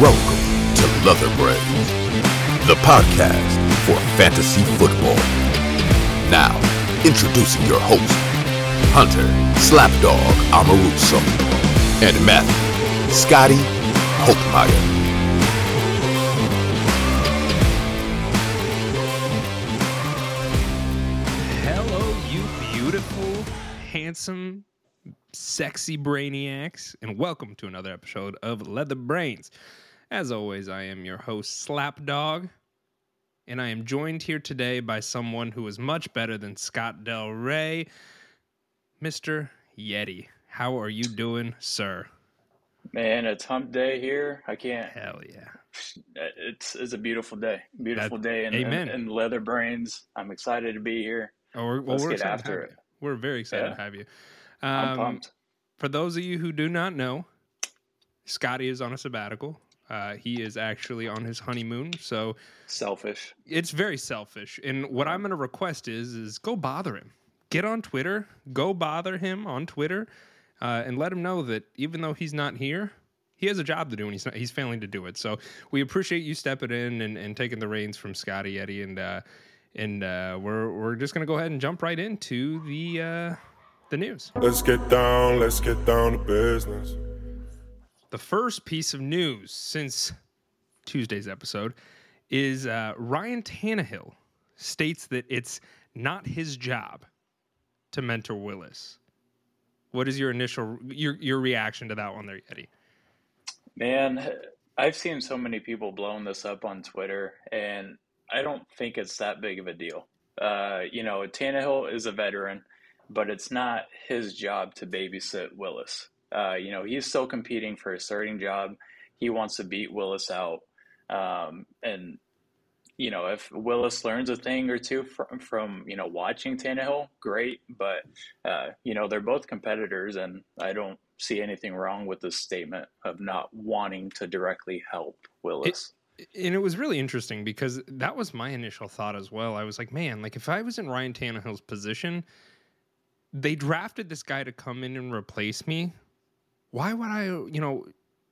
Welcome to Leather Brains, the podcast for fantasy football. Now, introducing your host, Hunter Slapdog Amaruso, and Matthew Scotty Holtmeyer. Hello, you beautiful, handsome, sexy brainiacs, and welcome to another episode of Leather Brains. As always, I am your host, Slapdog, and I am joined here today by someone who is much better than Scott Del Rey, Mr. Yeti. How are you doing, sir? Man, it's hump day here. I can't. Hell yeah. It's it's a beautiful day. Beautiful That- day And, amen. in, in leather brains. I'm excited to be here. Oh, we're, well, Let's we're get after it. We're very excited Yeah. to have you. I'm Um, pumped. For those of you who do not know, Scotty is on a sabbatical. Uh, he is actually on his honeymoon, so Selfish. it's very selfish. And what I'm going to request is, is go bother him. Get on Twitter. Go bother him on Twitter, uh, and let him know that even though he's not here, he has a job to do, and he's not, he's failing to do it. So we appreciate you stepping in and, and taking the reins from Scotty Yeti, and uh, and uh, we're we're just going to go ahead and jump right into the uh, the news. Let's get down, let's get down to business. The first piece of news since Tuesday's episode is uh, Ryan Tannehill states that it's not his job to mentor Willis. What is your initial your your reaction to that one there, Yeti? Man, I've seen so many people blowing this up on Twitter, and I don't think it's that big of a deal. Uh, you know, Tannehill is a veteran, but it's not his job to babysit Willis. Uh, you know, he's still competing for a starting job. He wants to beat Willis out. Um, and, you know, if Willis learns a thing or two from, from you know, watching Tannehill, great. But, uh, you know, they're both competitors, and I don't see anything wrong with this statement of not wanting to directly help Willis. And it was really interesting because that was my initial thought as well. I was like, man, like if I was in Ryan Tannehill's position, they drafted this guy to come in and replace me. Why would I, you know,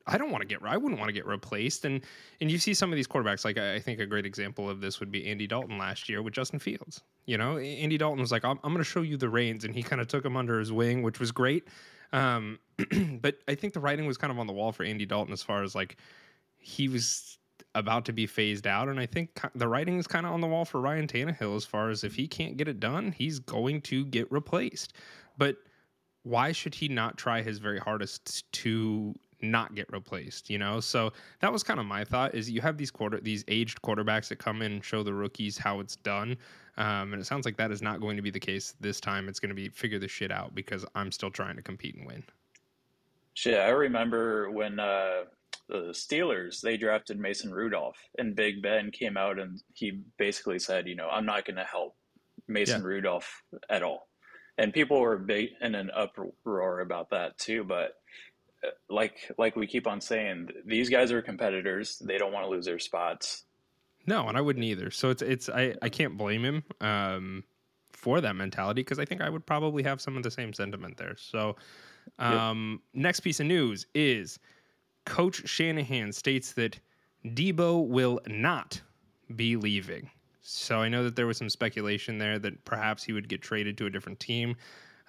I don't want to get, I wouldn't want to get replaced. And and you see some of these quarterbacks, like I think a great example of this would be Andy Dalton last year with Justin Fields. You know, Andy Dalton was like, I'm, I'm going to show you the reins, and he kind of took him under his wing, which was great. Um, but I think the writing was kind of on the wall for Andy Dalton as far as like he was about to be phased out, and I think the writing is kind of on the wall for Ryan Tannehill as far as if he can't get it done, he's going to get replaced. But why should he not try his very hardest to not get replaced you know so that was kind of my thought is you have these quarter these aged quarterbacks that come in and show the rookies how it's done um, and it sounds like that is not going to be the case this time it's going to be figure this shit out because i'm still trying to compete and win Shit, I remember when uh, the Steelers they drafted Mason Rudolph, and Big Ben came out and he basically said, you know, I'm not going to help Mason Yeah. Rudolph at all. And people were big in an uproar about that too. But uh, like like we keep on saying, these guys are competitors. They don't want to lose their spots. No, and I wouldn't either. So it's it's I, I can't blame him um, for that mentality because I think I would probably have some of the same sentiment there. So um, next piece of news is Coach Shanahan states that Debo will not be leaving. So I know that there was some speculation there that perhaps he would get traded to a different team.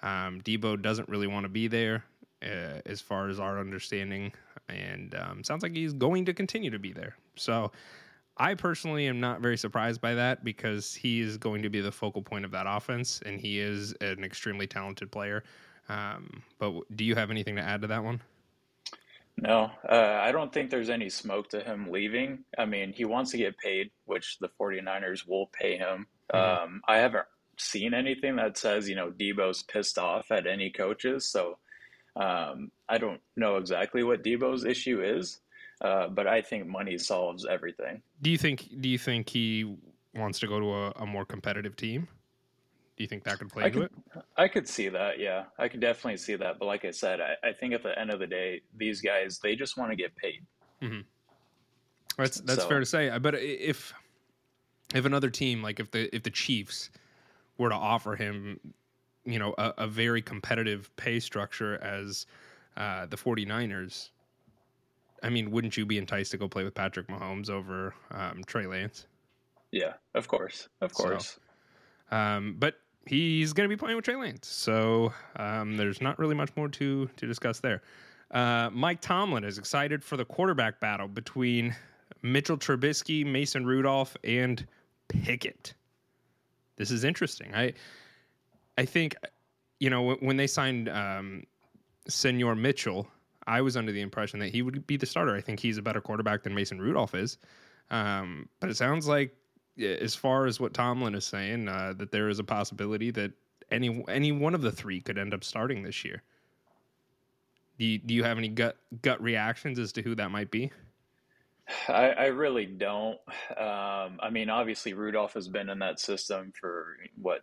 Um, Debo doesn't really want to be there, uh, as far as our understanding, and um, sounds like he's going to continue to be there. So I personally am not very surprised by that because he is going to be the focal point of that offense, and he is an extremely talented player. Um, but do you have anything to add to that one? No, uh, I don't think there's any smoke to him leaving. I mean, he wants to get paid, which the 49ers will pay him. Mhm. Um, I haven't seen anything that says, you know, Debo's pissed off at any coaches. So um, I don't know exactly what Debo's issue is, uh, but I think money solves everything. Do you think? Do you think he wants to go to a, a more competitive team? Do you think that could play I into could, it? I could see that. Yeah, I could definitely see that. But like I said, I, I think at the end of the day, these guys, they just want to get paid. That's that's So- fair to say. But if if another team, like if the if the Chiefs were to offer him, you know, a, a very competitive pay structure as uh, the 49ers, I mean, wouldn't you be enticed to go play with Patrick Mahomes over um, Trey Lance? Yeah, of course, of So- course. Um, but he's going to be playing with Trey Lance, so um, there's not really much more to to discuss there. Uh, Mike Tomlin is excited for the quarterback battle between Mitchell Trubisky, Mason Rudolph, and Pickett. This is interesting. I I think you know when, they signed um, Senor Mitchell, I was under the impression that he would be the starter. I think he's a better quarterback than Mason Rudolph is. Um, but it sounds like, as far as what Tomlin is saying, uh, that there is a possibility that any any one of the three could end up starting this year. Do you, do you have any gut gut reactions as to who that might be? I, I really don't. Um, I mean, obviously Rudolph has been in that system for what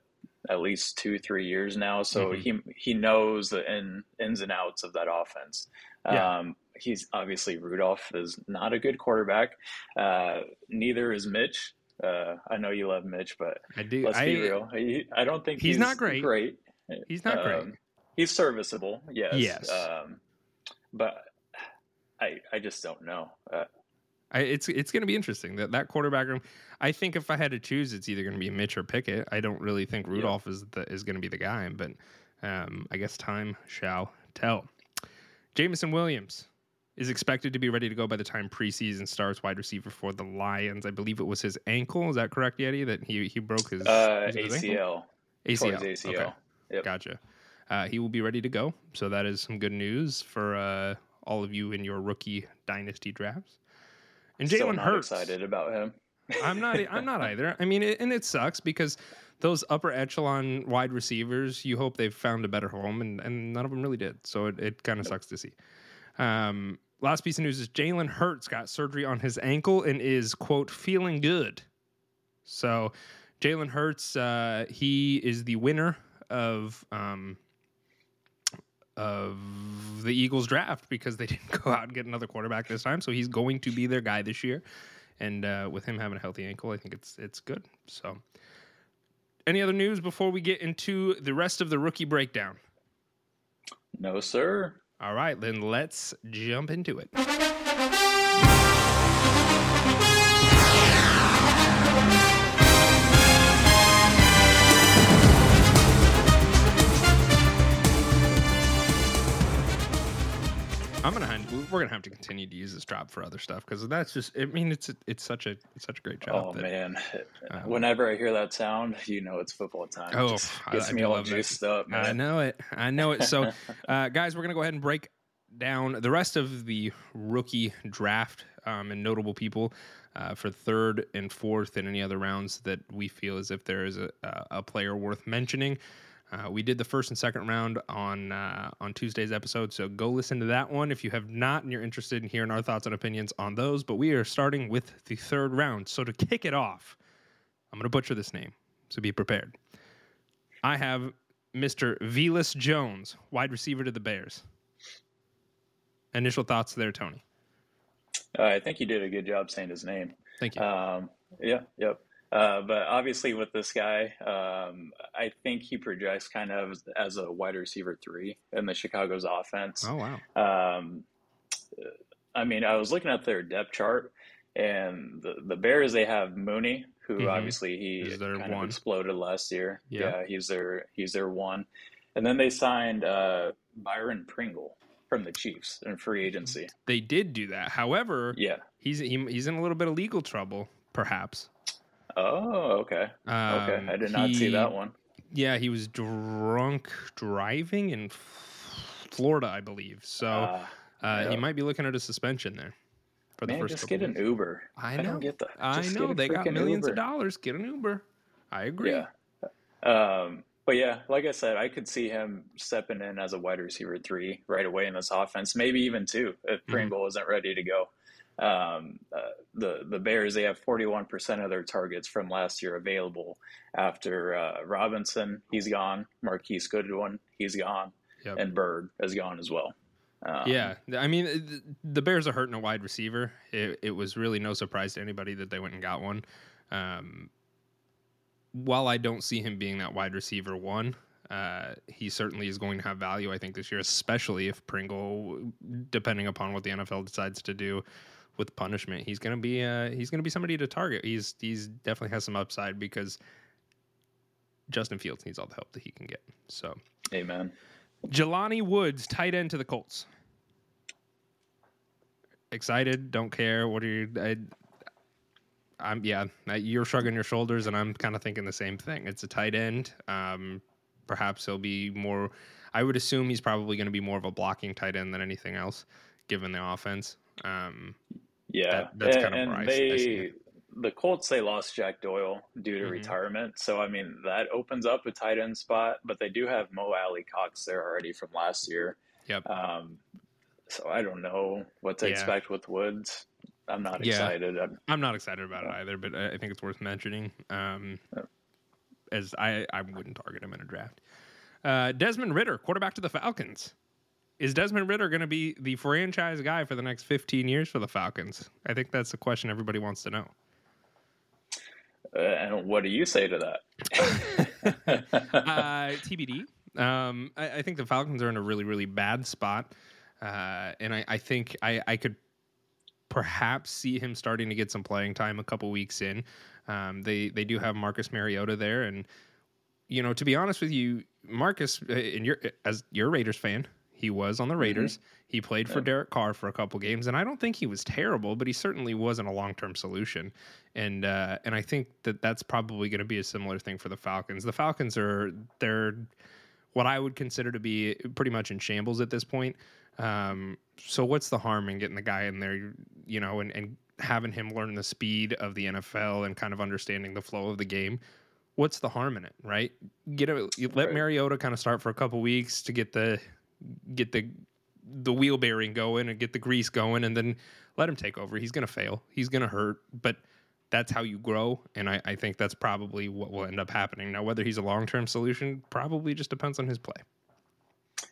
at least two, three years now, so Mhm. he he knows the in, ins and outs of that offense. Yeah. Um, he's obviously Rudolph is not a good quarterback. Uh, neither is Mitch. Uh, I know you love Mitch, but I do. let's I, be real. He, I don't think He's he's, not great. Great. He's not great. Um, He's serviceable. Yes. Yes. Um, but I I just don't know. Uh, I, it's it's going to be interesting that that quarterback room. I think if I had to choose, it's either going to be Mitch or Pickett. I don't really think Rudolph is the, is going to be the guy, but um, I guess time shall tell. Jameson Williams is expected to be ready to go by the time preseason starts. Wide receiver for the Lions. I believe it was his ankle. Is that correct, Yeti? That he he broke his, uh, his ankle? ACL. ACL. ACL. Okay. Yep. Gotcha. Uh, he will be ready to go. So that is some good news for uh, all of you in your rookie dynasty drafts. And Jalen not Hurts. excited about him. I'm not. I'm not either. I mean, it, and it sucks because those upper echelon wide receivers, you hope they've found a better home, and, and none of them really did. So it, it kind of sucks to see. Um, last piece of news is Jalen Hurts got surgery on his ankle and is quote feeling good. So Jalen Hurts, uh, he is the winner of um, of the Eagles draft because they didn't go out and get another quarterback this time. So he's going to be their guy this year. And uh, with him having a healthy ankle, I think it's it's good. So, any other news before we get into the rest of the rookie breakdown? No, sir. All right, then let's jump into it. I'm gonna hand, we're gonna have to continue to use this drop for other stuff because that's just I mean it's it's such a it's such a great job. Oh that- man, um, whenever I hear that sound, you know it's football time. It Oh, just I- gets I me do all that. juiced up, man. I know it. I know it. So, uh, guys, we're going to go ahead and break down the rest of the rookie draft um, and notable people uh, for third and fourth and any other rounds that we feel as if there is a, a player worth mentioning. Uh, we did the first and second round on uh, on Tuesday's episode, so go listen to that one if you have not and you're interested in hearing our thoughts and opinions on those. But we are starting with the third round. So to kick it off, I'm going to butcher this name, so be prepared. I have Mr. Velus Jones, wide receiver to the Bears. Initial thoughts there, Tony. Uh, I think you did a good job saying his name. Thank you. Um, yeah, yep. Uh, but obviously, with this guy, um, I think he projects kind of as, a wide receiver three in the Chicago's offense. oh wow. Um, I mean, I was looking at their depth chart, and the, the Bears they have Mooney, who Mhm. obviously he kind one. of exploded last year. Yeah. he's their he's their one, and then they signed uh, Byron Pringle from the Chiefs in free agency. They did do that. However, Yeah. he's he, he's in a little bit of legal trouble, perhaps. Oh, okay. Okay, Um, I did not see that one. Yeah, he was drunk driving in Florida, I believe. So Uh, uh, he yeah. might be looking at a suspension there for the man, first. just get an. Uber. I I know. don't get that. I know they got millions of dollars. Get an Uber. I agree. Yeah. Um, but yeah, like I said, I could see him stepping in as a wide receiver three right away in this offense, maybe even two if Mhm. Pringle isn't ready to go. Um, uh, the the Bears they have 41% of their targets from last year available after uh, Robinson he's gone, Marquise Goodwin he's gone, Yep. and Bird has gone as well. Um, Yeah, I mean the Bears are hurting a wide receiver. It, it was really no surprise to anybody that they went and got one. Um, while I don't see him being that wide receiver one, Uh, he certainly is going to have value, I think, this year, especially if Pringle, depending upon what the NFL decides to do with punishment, he's going to be uh, he's to be somebody to target. He's he's definitely has some upside because Justin Fields needs all the help that he can get. So, amen. Jelani Woods, tight end to the Colts. Excited? Don't care. What are you? I, I'm yeah. You're shrugging your shoulders, and I'm kind of thinking the same thing. It's a tight end. Um, perhaps he'll be more. I would assume he's probably going to be more of a blocking tight end than anything else, given the offense. Um, yeah, that, that's and, kind of and they the Colts they lost Jack Doyle due to mm-hmm. retirement, so I mean that opens up a tight end spot. But they do have Mo Alie-Cox there already from last year. Yep. Um, so I don't know what to yeah. expect with Woods. I'm not yeah. excited. I'm, I'm, not excited about it either, but I think it's worth mentioning. Um, as I, I wouldn't target him in a draft. Uh, Desmond Ridder, quarterback to the Falcons. Is Desmond Ridder going to be the franchise guy for the next 15 years for the Falcons? I think that's the question everybody wants to know. Uh, and what do you say to that? uh, TBD. Um, I, I, think the Falcons are in a really, really bad spot. Uh, and I, I think I, I, could perhaps see him starting to get some playing time a couple weeks in. Um, they they do have Marcus Mariota there, and you know to be honest with you, Marcus, and uh, you're as you're a Raiders fan, he was on the mm-hmm. Raiders. Mm-hmm. He played for Derek Carr for a couple games, and I don't think he was terrible, but he certainly wasn't a long term solution. And uh, and I think that that's probably going to be a similar thing for the Falcons. The Falcons are they're what I would consider to be pretty much in shambles at this point. Um, so what's the harm in getting the guy in there, you know, and, and having him learn the speed of the NFL and kind of understanding the flow of the game? What's the harm in it, right? Get a, let Mariota kind of start for a couple weeks to get the get the the wheel bearing going and get the grease going, and then let him take over. He's going to fail. He's going to hurt, but that's how you grow. And I, I think that's probably what will end up happening. Now, whether he's a long term solution probably just depends on his play.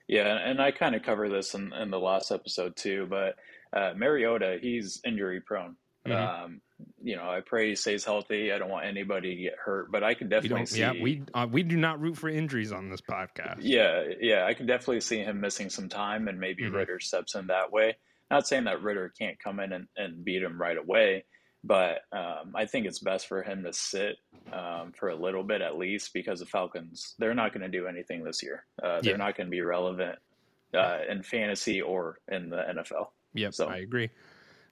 Yeah, and I kind of cover this in, in the last episode too, but uh, Mariota, he's injury prone. Mm-hmm. Um, you know, I pray he stays healthy. I don't want anybody to get hurt, but I can definitely see. Yeah, we uh, we do not root for injuries on this podcast. Yeah, yeah, I can definitely see him missing some time, and maybe mm-hmm. Ridder steps in that way. Not saying that Ridder can't come in and, and beat him right away, but um, I think it's best for him to sit um, for a little bit at least because the Falcons they're not going to do anything this year. Uh, they're yeah. not going to be relevant uh, in fantasy or in the NFL. Yep, so I agree.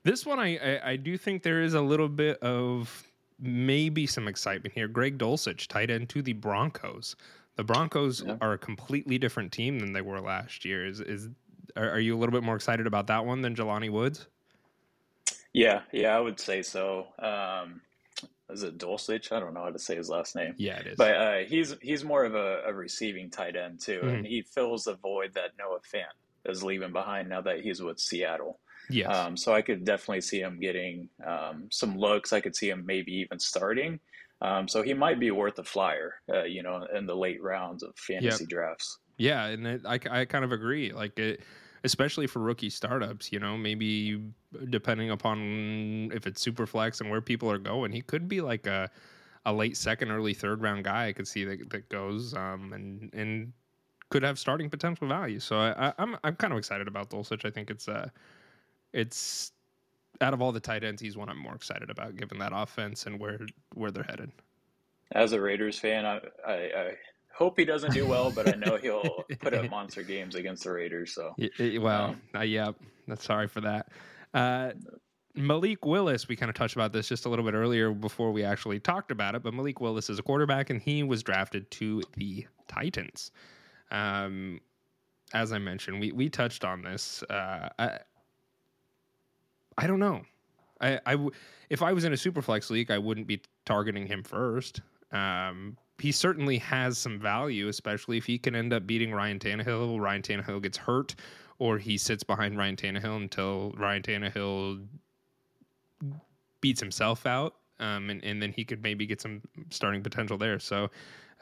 This one, I, I, I do think there is a little bit of maybe some excitement here. Greg Dulcich, tight end to the Broncos. The Broncos yeah. are a completely different team than they were last year. Is is are, are you a little bit more excited about that one than Jelani Woods? Yeah, yeah, I would say so. Um, is it Dulcich? I don't know how to say his last name. Yeah, it is. But uh, he's he's more of a, a receiving tight end too, mm-hmm. and he fills the void that Noah Fant is leaving behind now that he's with Seattle. Yes. Um, so I could definitely see him getting um, some looks. I could see him maybe even starting. Um, so he might be worth a flyer, uh, you know, in the late rounds of fantasy yep. drafts. Yeah, and it, I, I kind of agree. Like it, especially for rookie startups, you know, maybe depending upon if it's super flex and where people are going, he could be like a a late second, early third round guy. I could see that that goes um, and and could have starting potential value. So I, am I'm, I'm kind of excited about Dulcich. I think it's uh it's out of all the tight ends, he's one I'm more excited about, given that offense and where where they're headed. As a Raiders fan, I, I, I hope he doesn't do well, but I know he'll put up monster games against the Raiders. So, well, um, uh, yeah, that's sorry for that. Uh, Malik Willis, we kind of touched about this just a little bit earlier before we actually talked about it, but Malik Willis is a quarterback and he was drafted to the Titans. Um, as I mentioned, we, we touched on this. Uh, I, I don't know. I, I w- if I was in a superflex league, I wouldn't be targeting him first. Um, he certainly has some value, especially if he can end up beating Ryan Tannehill. Ryan Tannehill gets hurt, or he sits behind Ryan Tannehill until Ryan Tannehill beats himself out, um, and, and then he could maybe get some starting potential there. So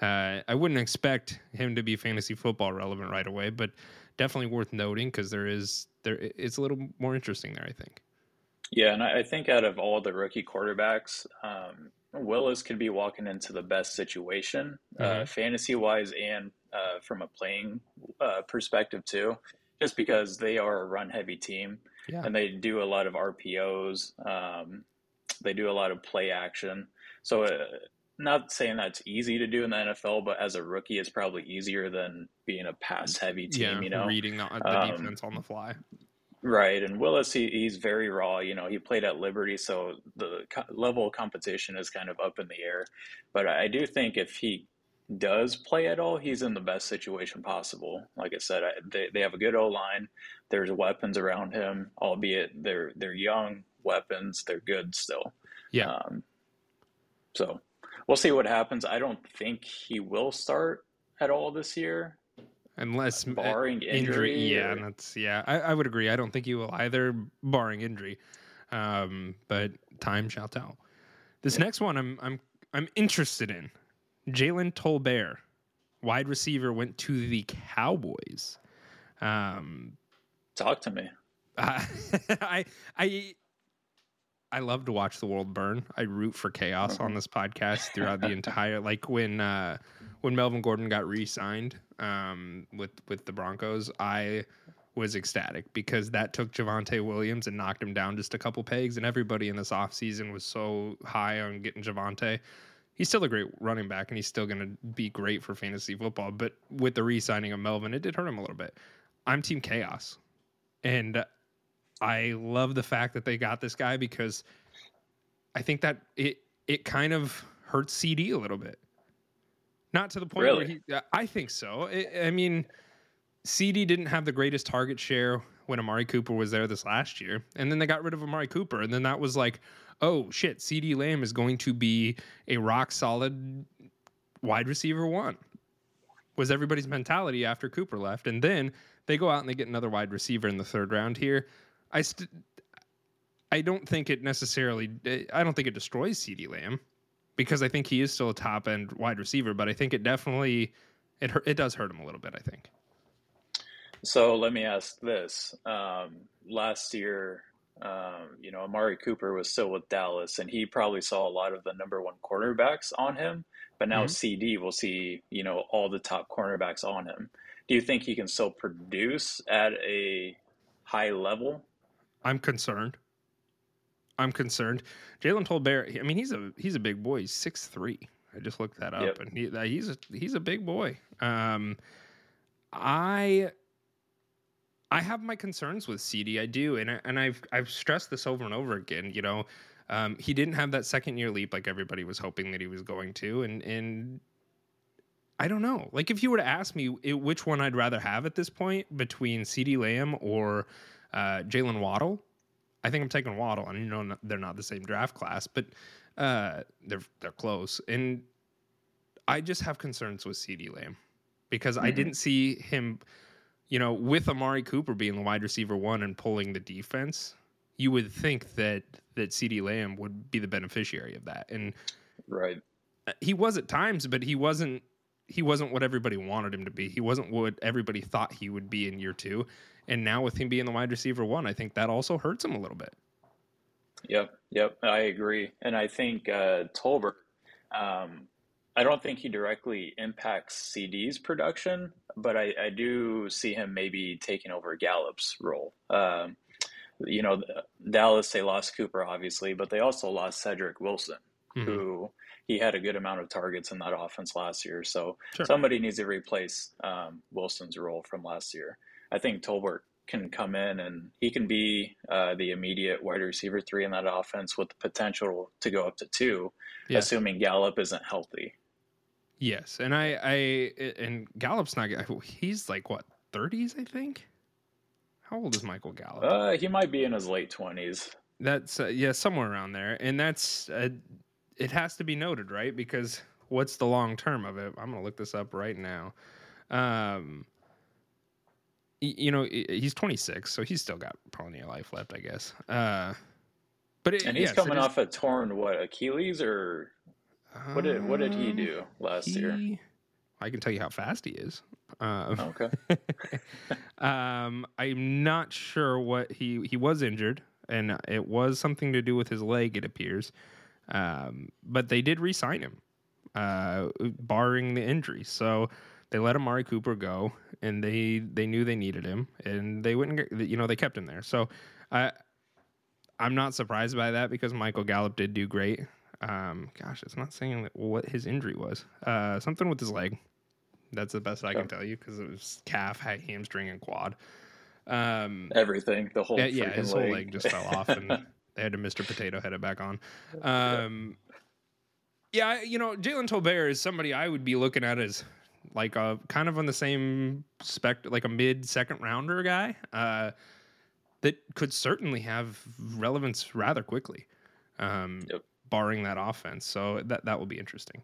uh, I wouldn't expect him to be fantasy football relevant right away, but definitely worth noting because there is there it's a little more interesting there. I think. Yeah, and I think out of all the rookie quarterbacks, um, Willis could be walking into the best situation, uh, Mhm. fantasy wise, and uh, from a playing uh, perspective too, just because they are a run heavy team Yeah. and they do a lot of RPOs. Um, they do a lot of play action. So, uh, not saying that's easy to do in the NFL, but as a rookie, it's probably easier than being a pass heavy team. yeah, you know, reading the, the Um, defense on the fly. Right, and Willis, he, he's very raw. You know, he played at Liberty, so the co- level of competition is kind of up in the air. But I do think if he does play at all, he's in the best situation possible. Like I said, I, they they have a good O line. There's weapons around him, albeit they're they're young weapons. They're good still. Yeah. Um, so we'll see what happens. I don't think he will start at all this year, Unless uh, barring injury. yeah, or- and that's yeah. I, I would agree. I don't think he will either, barring injury. Um, but time shall tell. This next one, I'm I'm I'm interested in. Jalen Tolbert, wide receiver, went to the Cowboys. Um, talk to me. I I I I love to watch the world burn. I root for chaos on this podcast throughout the entire like when uh when Melvin Gordon got re-signed um with with the Broncos, I was ecstatic because that took Javonte Williams and knocked him down just a couple pegs and everybody in this offseason was so high on getting Javonte. He's still a great running back and he's still going to be great for fantasy football, but with the re-signing of Melvin, it did hurt him a little bit. I'm team chaos. And I love the fact that they got this guy because I think that it it kind of hurts CeeDee a little bit. Not to the point where he. I think so. I, I mean, CeeDee didn't have the greatest target share when Amari Cooper was there this last year, and then they got rid of Amari Cooper, and then that was like, oh shit, CeeDee Lamb is going to be a rock solid wide receiver one. Was everybody's mentality after Cooper left, and then they go out and they get another wide receiver in the third round here. I st- I don't think it necessarily. I don't think it destroys CeeDee Lamb because I think he is still a top end wide receiver, but I think it definitely it it does hurt him a little bit. I think. So let me ask this. Um, last year, um, you know, Amari Cooper was still with Dallas, and he probably saw a lot of the number one cornerbacks on him. But now Mhm. CeeDee will see, you know, all the top cornerbacks on him. Do you think he can still produce at a high level? I'm concerned. I'm concerned. Jalen Tolbert. I mean, he's a he's a big boy. He's six three. I just looked that up, Yep. and he, he's a he's a big boy. Um, I I have my concerns with CeeDee. I do, and I, and I've I've stressed this over and over again. You know, um, he didn't have that second year leap like everybody was hoping that he was going to, and and I don't know. Like if you were to ask me it, which one I'd rather have at this point between CeeDee Lamb or uh, Jaylen Waddle, I think I'm taking Waddle. And you know they're not the same draft class, but uh, they're they're close. And I just have concerns with CeeDee Lamb because I Mhm. didn't see him, you know, with Amari Cooper being the wide receiver one and pulling the defense. You would think that that CeeDee Lamb would be the beneficiary of that, and Right. he was at times, but he wasn't. He wasn't what everybody wanted him to be. He wasn't what everybody thought he would be in year two. And now with him being the wide receiver one, I think that also hurts him a little bit. Yep, yep, I agree. And I think uh, Tolbert, um, I don't think he directly impacts CeeDee's production, but I, I do see him maybe taking over Gallup's role. Um, you know, Dallas, they lost Cooper, obviously, but they also lost Cedric Wilson, Mhm. who he had a good amount of targets in that offense last year. So Sure. somebody needs to replace um, Wilson's role from last year. I think Tolbert can come in and he can be uh, the immediate wide receiver three in that offense with the potential to go up to two, Yeah. assuming Gallup isn't healthy. Yes, and I, I, and Gallup's not. He's like what thirties, I think. How old is Michael Gallup? Uh, he might be in his late twenties. That's uh, yeah, somewhere around there, and that's uh, it has to be noted, right? Because what's the long term of it? I'm gonna look this up right now. Um, you know, he's 26, so he's still got plenty of life left, I guess. Uh, but it, And he's yes, coming is- off a torn what Achilles or what did what did he Um, do last year? I can tell you how fast he is. Um, Okay. um, I'm not sure what he he was injured, and it was something to do with his leg. It appears. Um, but they did re-sign him, uh, barring the injury. So they let Amari Cooper go, and they they knew they needed him, and they wouldn't. Get, you know, they kept him there. So I. I'm not surprised by that because Michael Gallup did do great. Um, gosh, it's not saying what his injury was. Uh, something with his leg. That's the best I can tell you because it was calf, hamstring, and quad. Um, Everything, the whole yeah, yeah, his leg. whole leg just fell off, and they had to Mr. Potato Head it back on. Um, yeah, you know, Jalen Tolbert is somebody I would be looking at as like a kind of on the same spec, like a mid second rounder guy uh, that could certainly have relevance rather quickly, um, Yep. barring that offense. So that that will be interesting.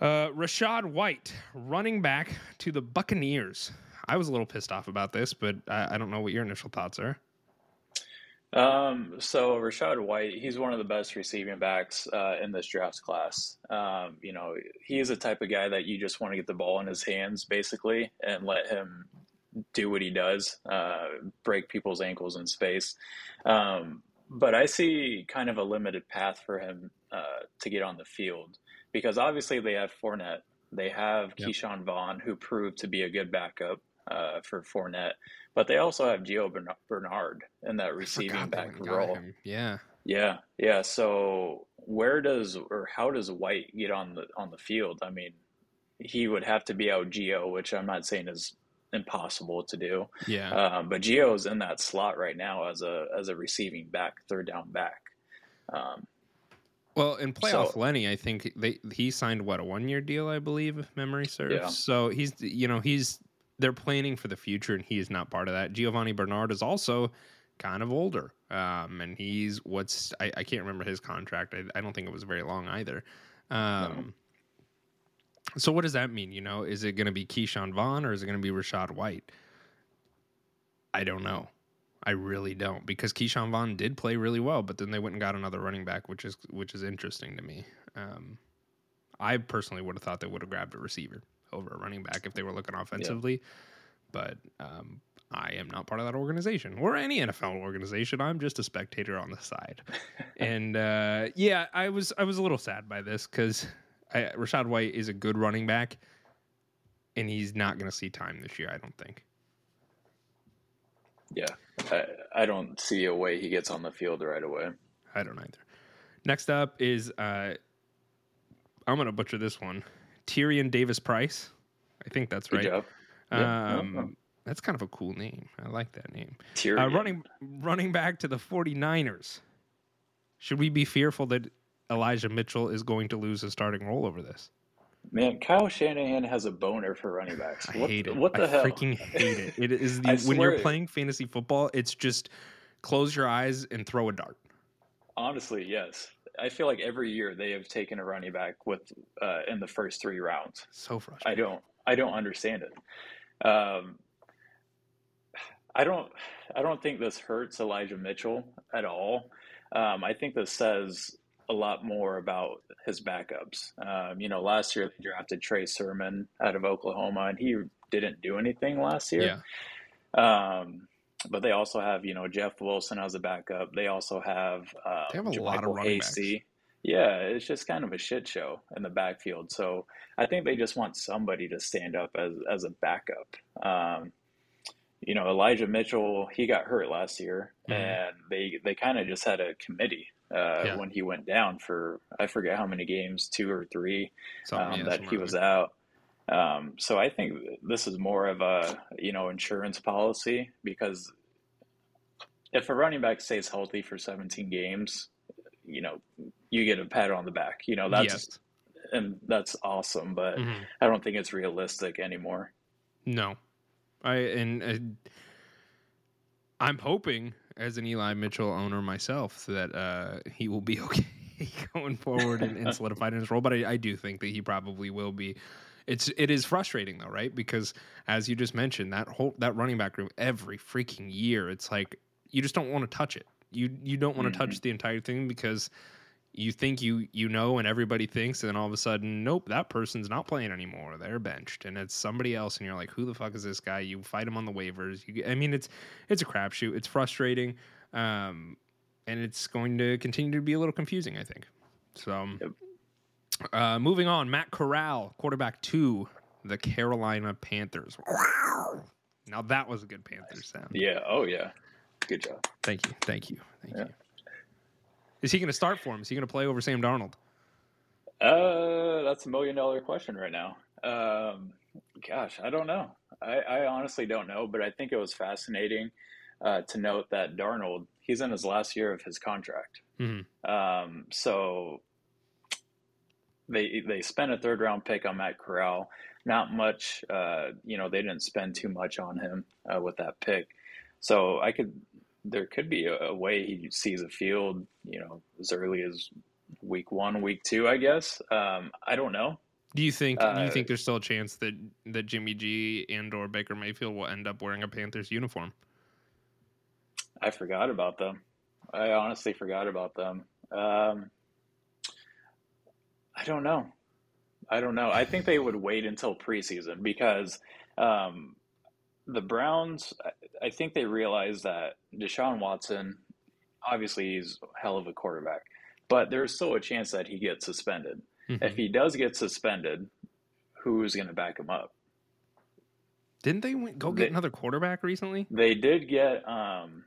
Uh, Rachaad White, running back to the Buccaneers. I was a little pissed off about this, but I, I don't know what your initial thoughts are. Um, so Rachaad White, he's one of the best receiving backs uh, in this draft class. Um, you know, he is the type of guy that you just want to get the ball in his hands, basically, and let him do what he does, uh, break people's ankles in space. Um, but I see kind of a limited path for him uh, to get on the field because obviously they have Fournette, they have Yep. Ke'Shawn Vaughn, who proved to be a good backup uh, for Fournette, but they also have Gio Bernard in that receiving back role. him. Yeah. Yeah, yeah. So where does or how does White get on the on the field? I mean, he would have to be out Gio, which I'm not saying is impossible to do. Yeah. Um, but Gio's in that slot right now as a as a receiving back, third down back. Um, Well, in playoff So- Lenny, I think they he signed what a one year deal, I believe, if memory serves. Yeah. So he's you know he's they're planning for the future, and he is not part of that. Giovanni Bernard is also kind of older, um, and he's what's I, I can't remember his contract. I, I don't think it was very long either. Um, So what does that mean? You know, is it going to be Ke'Shawn Vaughn or is it going to be Rachaad White? I don't know. I really don't because Ke'Shawn Vaughn did play really well, but then they went and got another running back, which is which is interesting to me. Um, I personally would have thought they would have grabbed a receiver over a running back if they were looking offensively, but um, I am not part of that organization or any NFL organization. I'm just a spectator on the side, and uh, yeah, I was I was a little sad by this because Rachaad White is a good running back, and he's not going to see time this year. I don't think. yeah, I, I don't see a way he gets on the field right away. I don't either. Next up is uh I'm gonna butcher this one. Tyrion Davis Price. I think that's Good right. job. Um, no. That's kind of a cool name. I like that name. Tyrion. Uh, running running back to the 49ers. Should we be fearful that Elijah Mitchell is going to lose his starting role over this? Man, Kyle Shanahan has a boner for running backs. I what, hate it. What the I hell? freaking hate it. It is the, when you're playing fantasy football, it's just close your eyes and throw a dart. Honestly, yes. I feel like every year they have taken a running back with uh, in the first three rounds. So frustrating. I don't I don't understand it. Um, I don't I don't think this hurts Elijah Mitchell at all. Um, I think this says a lot more about his backups. Um, you know, last year they drafted Trey Sermon out of Oklahoma, and he didn't do anything last year. Yeah. Um, but they also have, you know, Jeff Wilson as a backup. They also have, um, They have a lot of running Hasty. Yeah, it's just kind of a shit show in the backfield. So I think they just want somebody to stand up as as a backup. Um, you know, Elijah Mitchell, he got hurt last year, Mhm. and they they kind of just had a committee uh, Yeah. when he went down for I forget how many games, two or three um, yeah, that he was out. Um, so I think this is more of a you know insurance policy because if a running back stays healthy for 17 games, you know you get a pat on the back. You know that's yes. and that's awesome, but Mhm. I don't think it's realistic anymore. No, I and uh, I'm hoping as an Eli Mitchell owner myself that uh, he will be okay going forward and, and solidified in his role. But I, I do think that he probably will be. It's it is frustrating though, right? Because as you just mentioned, that whole that running back room every freaking year, it's like you just don't want to touch it. You you don't want to touch the entire thing because you think you you know and everybody thinks and then all of a sudden nope that person's not playing anymore they're benched and it's somebody else and you're like who the fuck is this guy you fight him on the waivers you, i mean it's it's a crapshoot it's frustrating um and it's going to continue to be a little confusing i think So, Yep. Uh, moving on, Matt Corral, quarterback to the Carolina Panthers. Wow. Now that was a good Panthers sound. Yeah. Oh yeah. Good job. Thank you. Thank you. Thank Yeah. you. Is he going to start for him? Is he going to play over Sam Darnold? Uh, that's a million dollar question right now. Um, gosh, I don't know. I, I honestly don't know, but I think it was fascinating uh, to note that Darnold, he's in his last year of his contract. Mhm. Um, so they they spent a third round pick on Matt Corral. Not much, uh, you know, they didn't spend too much on him uh, with that pick. So I could, there could be a, a way he sees a field, you know, as early as week one, week two, I guess. Um, I don't know. Do you think? do you Uh, think there's still a chance that that Jimmy G and or Baker Mayfield will end up wearing a Panthers uniform? I forgot about them. I honestly forgot about them. Um, I don't know. I don't know. I think they would wait until preseason because um, the Browns, I- think they realize that Deshaun Watson, obviously, he's a hell of a quarterback, but there's still a chance that he gets suspended. Mhm. If he does get suspended, who's going to back him up? Didn't they go get They- another quarterback recently? They did get um,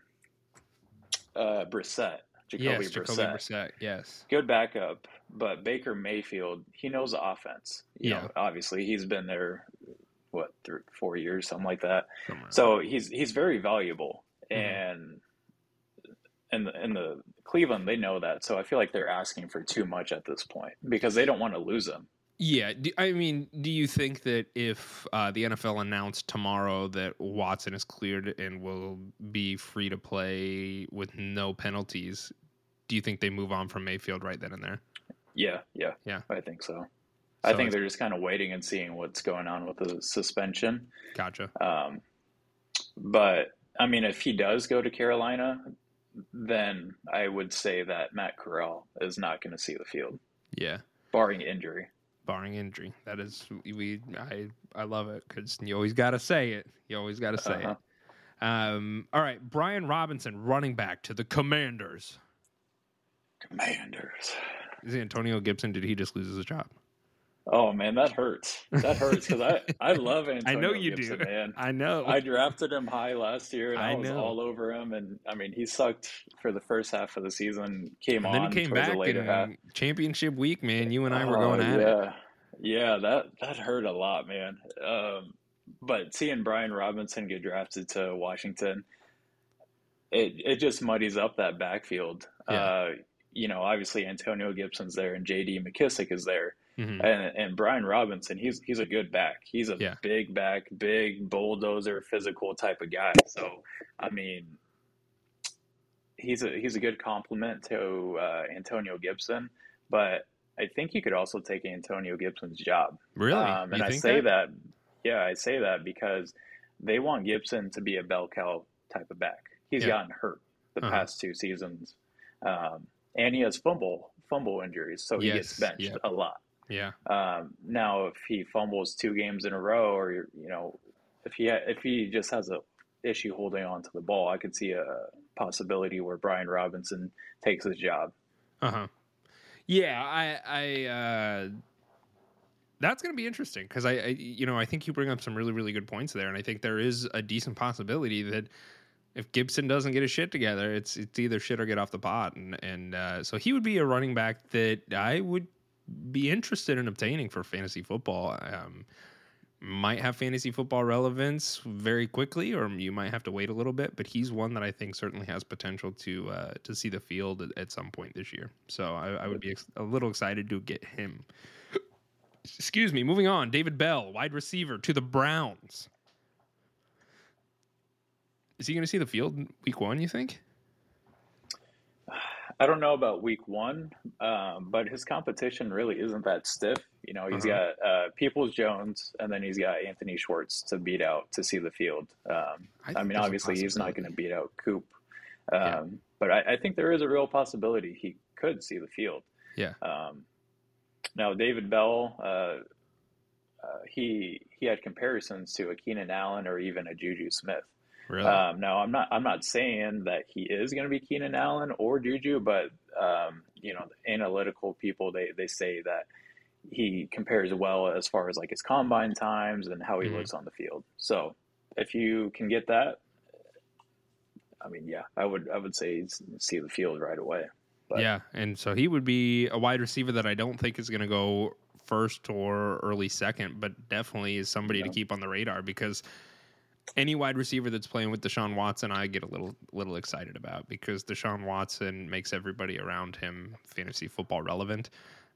uh, Brissett, Jacoby yes, Brissett. Jacoby Brissett. Yes. good backup, but Baker Mayfield, he knows the offense. You Yeah. know, obviously he's been there what three, four years, something like that. somewhere. So he's he's very valuable, Mhm. and in the, in the Cleveland they know that. So I feel like they're asking for too much at this point because they don't want to lose him. Yeah, do, I mean, do you think that if uh, the NFL announced tomorrow that Watson is cleared and will be free to play with no penalties, do you think they move on from Mayfield right then and there? Yeah, yeah, Yeah. I think so. I think they're just kind of waiting and seeing what's going on with the suspension. Gotcha. Um, but I mean, if he does go to Carolina, then I would say that Matt Corral is not going to see the field, Yeah, barring injury. barring injury. That is we. I I love it because you always got to say it. You always got to say Uh-huh. it. Um, all right, Brian Robinson, running back to the Commanders. Commanders. Is Antonio Gibson? Did he just lose his job? Oh man, that hurts. That hurts because I I love Antonio. I know you Gibson, do. man. I know. I drafted him high last year, and I I, was know. all over him. And I mean, he sucked for the first half of the season. Came and on then he came back the later in half. championship week, man. You and I were Oh, going at it. yeah. Yeah, that that hurt a lot, man. Um, but seeing Brian Robinson get drafted to Washington, it it just muddies up that backfield. Yeah. Uh, you know, obviously Antonio Gibson's there and J.D. McKissick is there, Mhm. and and Brian Robinson, he's he's a good back. He's a Yeah. big back, big bulldozer, physical type of guy. So, I mean, he's a he's a good complement to uh, Antonio Gibson, but I think you could also take Antonio Gibson's job. Really? Um, and I say that? that? yeah, I say that because they want Gibson to be a bell cow type of back. He's Yeah. gotten hurt the Uh-huh. past two seasons, um, and he has fumble fumble injuries, so he Yes, gets benched yeah. a lot. Yeah. Um, now, if he fumbles two games in a row, or you know, if he if he just has a issue holding on to the ball, I could see a possibility where Brian Robinson takes his job. Uh huh. Yeah, I, I, uh, that's going to be interesting because I, I, you know, I think you bring up some really, really good points there, and I think there is a decent possibility that if Gibson doesn't get his shit together, it's it's either shit or get off the pot, and and uh, so he would be a running back that I would be interested in obtaining for fantasy football. Um, might have fantasy football relevance very quickly, or you might have to wait a little bit. But he's one that I think certainly has potential to uh, to see the field at, at some point this year. So I, I would be ex- a little excited to get him. Excuse me. Moving on, David Bell, wide receiver to the Browns. Is he going to see the field week one? You think? I don't know about week one, um, but his competition really isn't that stiff. You know, he's Uh-huh. got uh, Peoples Jones, and then he's got Anthony Schwartz to beat out to see the field. Um, I I, mean, obviously, he's not going to beat out Coop, um, Yeah. but I, I think there is a real possibility he could see the field. Yeah. Um, now, David Bell, uh, uh, he he had comparisons to a Keenan Allen or even a Juju Smith. Really? Um, no, I'm not. I'm not saying that he is going to be Keenan Allen or Juju, but um, you know, the analytical people they they say that he compares well as far as like his combine times and how he Mhm. looks on the field. So if you can get that, I mean, yeah, I would I would say see the field right away. But yeah, and so he would be a wide receiver that I don't think is going to go first or early second, but definitely is somebody to keep on the radar because any wide receiver that's playing with Deshaun Watson, I get a little little excited about because Deshaun Watson makes everybody around him fantasy football relevant.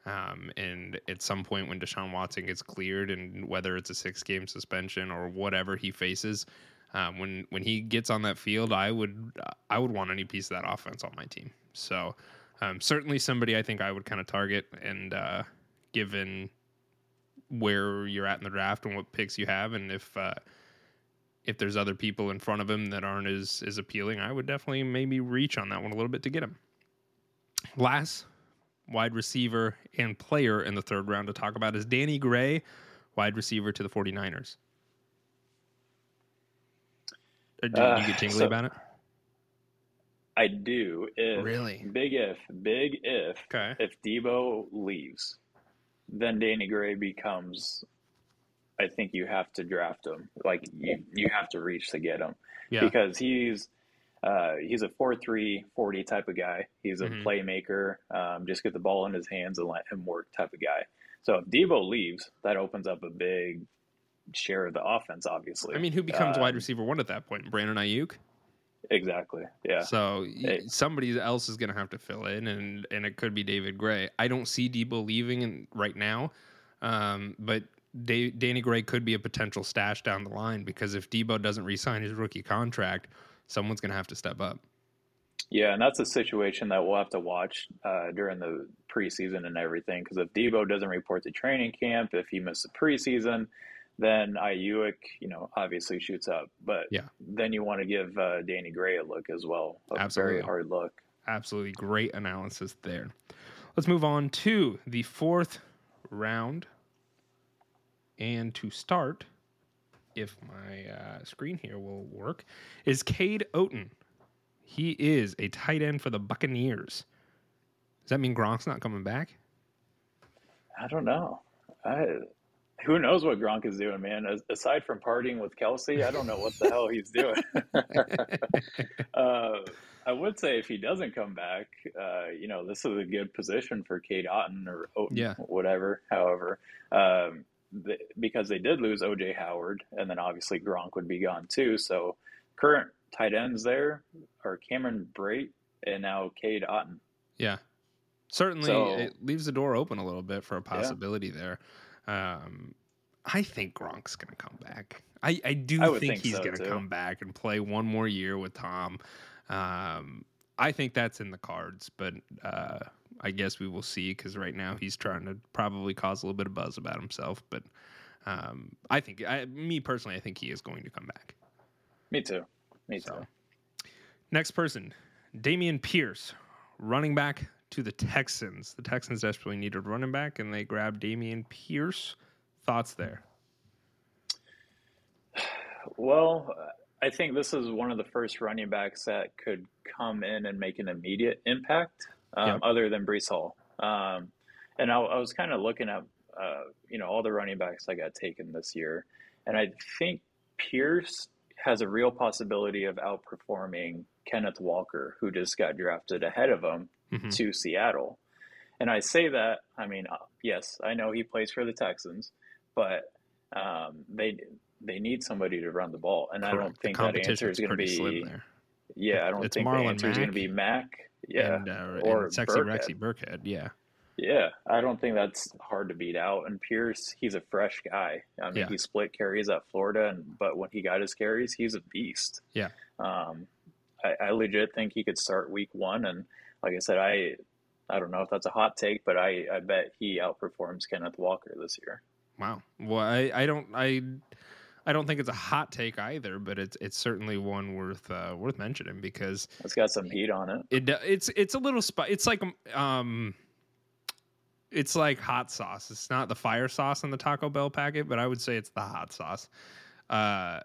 Um, and at some point when Deshaun Watson gets cleared, and whether it's a six game suspension or whatever he faces, um, when when he gets on that field, I would I would want any piece of that offense on my team. So um, certainly somebody I think I would kind of target, and uh, given where you're at in the draft and what picks you have, and if uh, if there's other people in front of him that aren't as as appealing, I would definitely maybe reach on that one a little bit to get him. Last wide receiver and player in the third round to talk about is Danny Gray, wide receiver to the 49ers. Uh, Do Uh, you get tingly so- about it? I do. If Really? big if big if Okay. if Debo leaves, then Danny Gray becomes. I think you have to draft him. Like you, you have to reach to get him Yeah. because he's uh, he's a 4-3 40 type of guy. He's a Mhm. playmaker. Um, just get the ball in his hands and let him work type of guy. So if Debo leaves, that opens up a big share of the offense. Obviously, I mean, who becomes wide Um, receiver one at that point? Brandon Aiyuk. Exactly. Yeah. So Hey. somebody else is going to have to fill in, and and it could be David Gray. I don't see Debo leaving in, right now, um, but Da- Danny Gray could be a potential stash down the line because if Debo doesn't re-sign his rookie contract, someone's going to have to step up. Yeah, and that's a situation that we'll have to watch uh, during the preseason and everything. Because if Debo doesn't report to training camp, if he misses the preseason, then Aiyuk, you know, obviously shoots up. But Yeah. then you want to give uh, Danny Gray a look as well, a Absolutely. very hard look. Absolutely great analysis there. Let's move on to the fourth round. And to start, if my uh, screen here will work, is Cade Otton. He is a tight end for the Buccaneers. Does that mean Gronk's not coming back? I don't know. I, who knows what Gronk is doing, man? As, aside from partying with Kelce, I don't know what the hell he's doing. uh, I would say if he doesn't come back, uh, you know, this is a good position for Kate Otten or Oten, Yeah. whatever. However, um, because they did lose OJ Howard, and then obviously Gronk would be gone too. So current tight ends there are Cameron Brate and now Cade Otton. Yeah. Certainly, So- it leaves the door open a little bit for a possibility there. Um, I think Gronk's going to come back. I, I do I think, think he's so, going to come back and play one more year with Tom. Um, I think that's in the cards, but uh, I guess we will see because right now he's trying to probably cause a little bit of buzz about himself. But um, I think, I, me personally, I think he is going to come back. Me too. Me too. Next person, Dameon Pierce, running back to the Texans. The Texans desperately needed a running back, and they grabbed Dameon Pierce. Thoughts there? Well, I think this is one of the first running backs that could come in and make an immediate impact, um, other than Breece Hall. Um, and I, I was kind of looking at, uh, you know, all the running backs I got taken this year, and I think Pierce has a real possibility of outperforming Kenneth Walker, who just got drafted ahead of him Mhm. to Seattle. And I say that, I mean, uh, yes, I know he plays for the Texans, but um, they they need somebody to run the ball, and I don't think that answer is going to be. there. Yeah, I don't It's think Marlon the answer is going to be Mack. Yeah, and, uh, or and sexy Burkhead. Rexy Burkhead. Yeah, yeah, I don't think that's hard to beat out. And Pierce, he's a fresh guy. I mean, Yeah. he split carries at Florida, and but when he got his carries, he's a beast. Yeah. Um, I, I legit think he could start week one, and like I said, I I don't know if that's a hot take, but I I bet he outperforms Kenneth Walker this year. wow. Well, I, I don't I I don't think it's a hot take either, but it's it's certainly one worth uh, worth mentioning because It's got some heat on it. it it's it's a little spi- It's like um, it's like hot sauce. It's not the fire sauce in the Taco Bell packet, but I would say it's the hot sauce. Uh,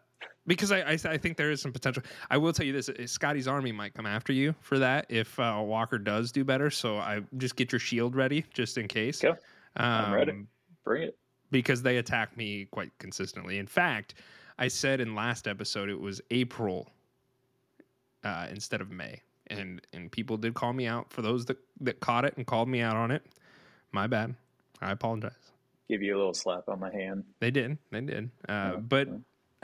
because I, I I think there is some potential. I will tell you this: uh, Scotty's army might come after you for that if uh, Walker does do better. So I just get your shield ready just in case. Okay. I'm ready. Um, Bring it. Because they attack me quite consistently. In fact, I said in last episode it was April uh, instead of May, and and people did call me out for those that that caught it and called me out on it. My bad. I apologize. Give you a little slap on the hand. They did. They did. Uh, Yeah, but.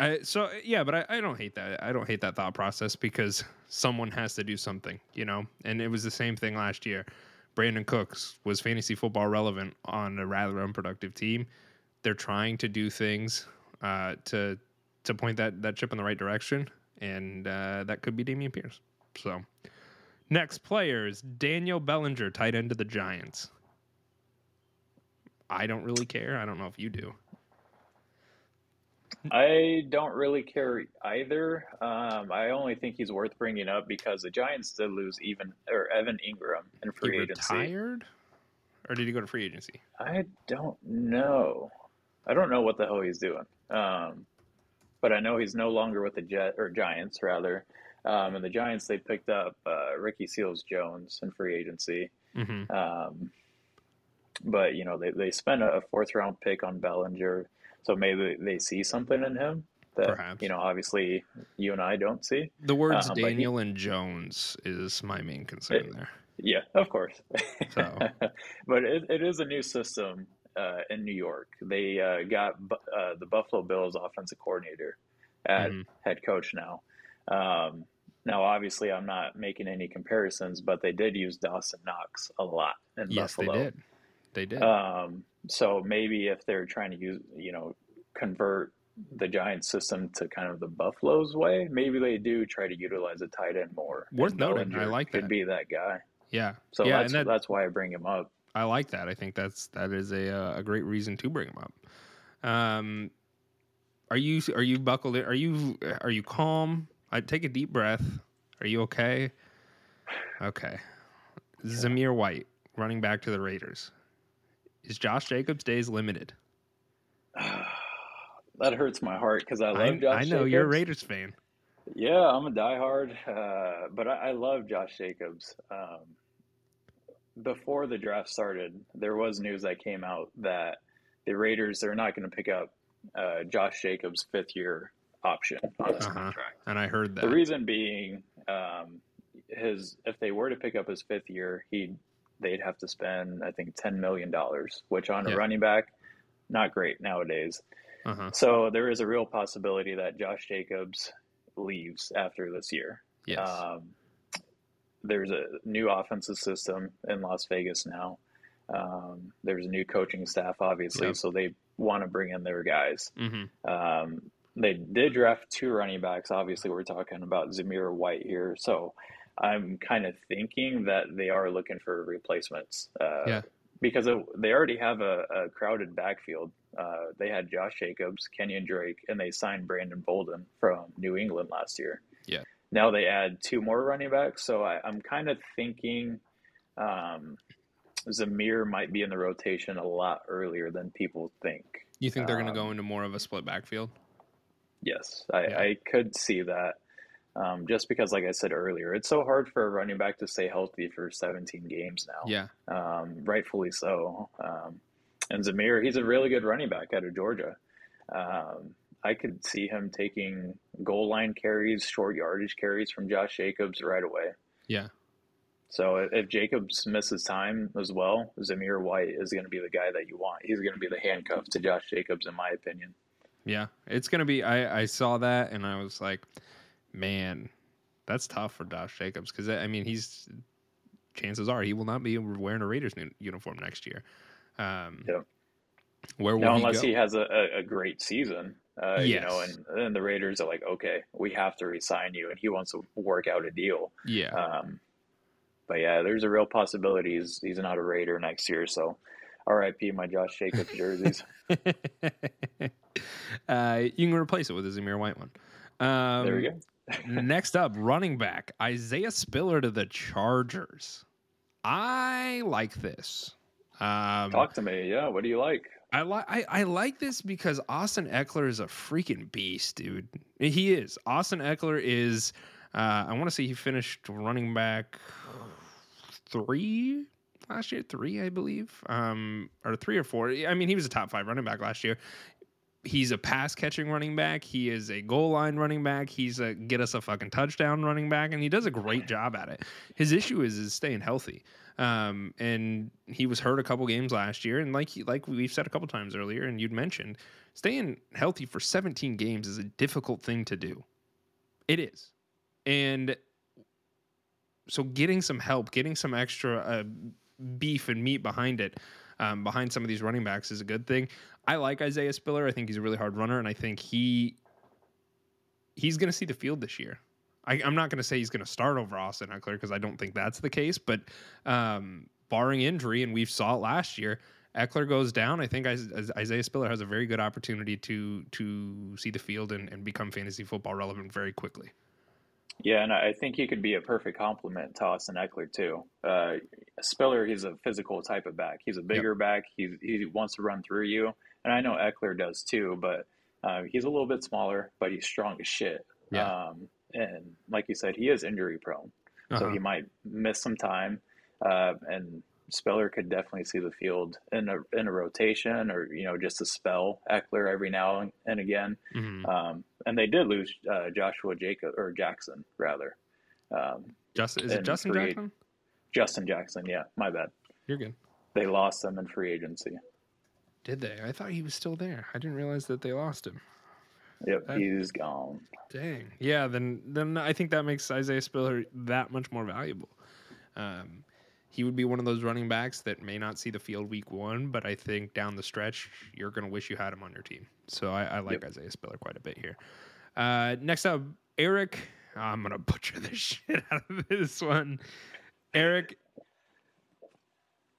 I, so yeah, but I, I don't hate that. I don't hate that thought process because someone has to do something, you know. And it was the same thing last year. Brandin Cooks was fantasy football relevant on a rather unproductive team. They're trying to do things uh, to to point that that chip in the right direction, and uh, that could be Dameon Pierce. So next player is Daniel Bellinger, tight end of the Giants. I don't really care. I don't know if you do. I don't really care either. Um, I only think he's worth bringing up because the Giants did lose even or Evan Engram in free he agency. retired, or did he go to free agency? I don't know. I don't know what the hell he's doing. Um, but I know he's no longer with the Jet or Giants rather. Um, and the Giants they picked up uh, Ricky Seals Jones in free agency. Mm-hmm. Um, but you know they they spent a fourth round pick on Bellinger, so maybe they see something in him that Perhaps. you know obviously you and I don't see. The words Uh, but he- Daniel and Jones is my main concern It- there. Yeah, of course. So. but it, it is a new system uh, in New York. They uh, got Bu- uh, the Buffalo Bills offensive coordinator at Mhm. head coach now. Um, now, obviously, I'm not making any comparisons, but they did use Dawson Knox a lot in Yes, Buffalo. they did. They did. Um, so maybe if they're trying to use, you know, convert the Giants system to kind of the Buffalo's way, maybe they do try to utilize a tight end more. Worth noting. I like could that. be that guy. yeah. So yeah, that's and that, that's why I bring him up. I like that. I think that's that is a uh, a great reason to bring him up. Um, are you are you buckled in? Are you are you calm? I take a deep breath. Are you okay? Okay. Zamir White running back to the Raiders. Is Josh Jacobs' days limited? That hurts my heart because I love I, Josh. I know you're a Raiders fan. Yeah, I'm a diehard, uh, but I, I love Josh Jacobs. Um, before the draft started, there was news that came out that the Raiders they're not going to pick up uh, Josh Jacobs' fifth year option on his Uh-huh. contract. And I heard that. The reason being, um, his if they were to pick up his fifth year, he they'd have to spend I think ten million dollars, which on a running back, not great nowadays. uh-huh. So there is a real possibility that Josh Jacobs leaves after this year. Yes. Um, there's a new offensive system in Las Vegas now. Um, there's a new coaching staff, obviously, so they want to bring in their guys. hmm Um, they did draft two running backs. Obviously, we're talking about Zamir White here. So I'm kind of thinking that they are looking for replacements. Uh, Yeah. Because it, they already have a, a crowded backfield. Uh, they had Josh Jacobs, Kenyan Drake, and they signed Brandon Bolden from New England last year. Yeah. Now they add two more running backs. So I, I'm kind of thinking um, Zamir might be in the rotation a lot earlier than people think. You think they're going to um, go into more of a split backfield? Yes, I, Yeah. I could see that. Um, just because, like I said earlier, it's so hard for a running back to stay healthy for 17 games now. Yeah. Um, rightfully so. Um, and Zamir, he's a really good running back out of Georgia. Um, I could see him taking goal line carries, short yardage carries from Josh Jacobs right away. Yeah. So if, if Jacobs misses time as well, Zamir White is going to be the guy that you want. He's going to be the handcuff to Josh Jacobs, in my opinion. Yeah, it's gonna be. I I saw that and I was like, man, that's tough for Josh Jacobs because I mean he's chances are he will not be wearing a Raiders uniform next year. Um, Yep. Where will No, he unless go? he has a, a great season, uh, you know, Yes. and then the Raiders are like, okay, we have to resign you, and he wants to work out a deal. yeah, Um, but yeah, there's a real possibility he's, he's not a Raider next year. So, R.I.P. my Josh Jacobs jerseys. uh, you can replace it with a Zamir White one. Um, there we go. next up, running back Isaiah Spiller to the Chargers. I like this. Um, Talk to me. Yeah, what do you like? I like I, I like this because Austin Ekeler is a freaking beast, dude. He is. Austin Ekeler is. Uh, I want to say he finished running back three last year, three I believe, um, or three or four. I mean, he was a top five running back last year. He's a pass catching running back. He is a goal line running back. He's a get us a fucking touchdown running back, and he does a great job at it. His issue is is staying healthy. Um, and he was hurt a couple games last year, and like he, like we've said a couple times earlier, and you'd mentioned, staying healthy for 17 games is a difficult thing to do. It is, and so getting some help, getting some extra uh, beef and meat behind it, um, behind some of these running backs is a good thing. I like Isaiah Spiller. I think he's a really hard runner, and I think he he's going to see the field this year. I, am not going to say he's going to start over Austin Ekeler because I don't think that's the case. But um, barring injury, and we've saw it last year, Ekeler goes down. I think Isaiah Spiller has a very good opportunity to to see the field and, and become fantasy football relevant very quickly. Yeah, and I think he could be a perfect complement to Austin Ekeler too. Uh, Spiller, he's a physical type of back. He's a bigger yep. back. He he wants to run through you, and I know Ekeler does too. But uh, he's a little bit smaller, but he's strong as shit. Yeah. Um, and like you said, he is injury prone, uh-huh. so he might miss some time. Uh, and Spiller could definitely see the field in a in a rotation or you know just a spell Ekeler every now and again. Mm-hmm. Um, and they did lose uh, Joshua Jacob or Jackson rather. Um, Just is it Justin free, Jackson? Justin Jackson, yeah, my bad. You're good. They lost him in free agency. Did they? I thought he was still there. I didn't realize that they lost him. Yep, that, he's gone. Dang. Yeah, then then I think that makes Isaiah Spiller that much more valuable. Um, he would be one of those running backs that may not see the field week one, but I think down the stretch, you're going to wish you had him on your team. So I, I like yep. Isaiah Spiller quite a bit here. Uh, next up, Eric. Oh, I'm going to butcher the shit out of this one. Eric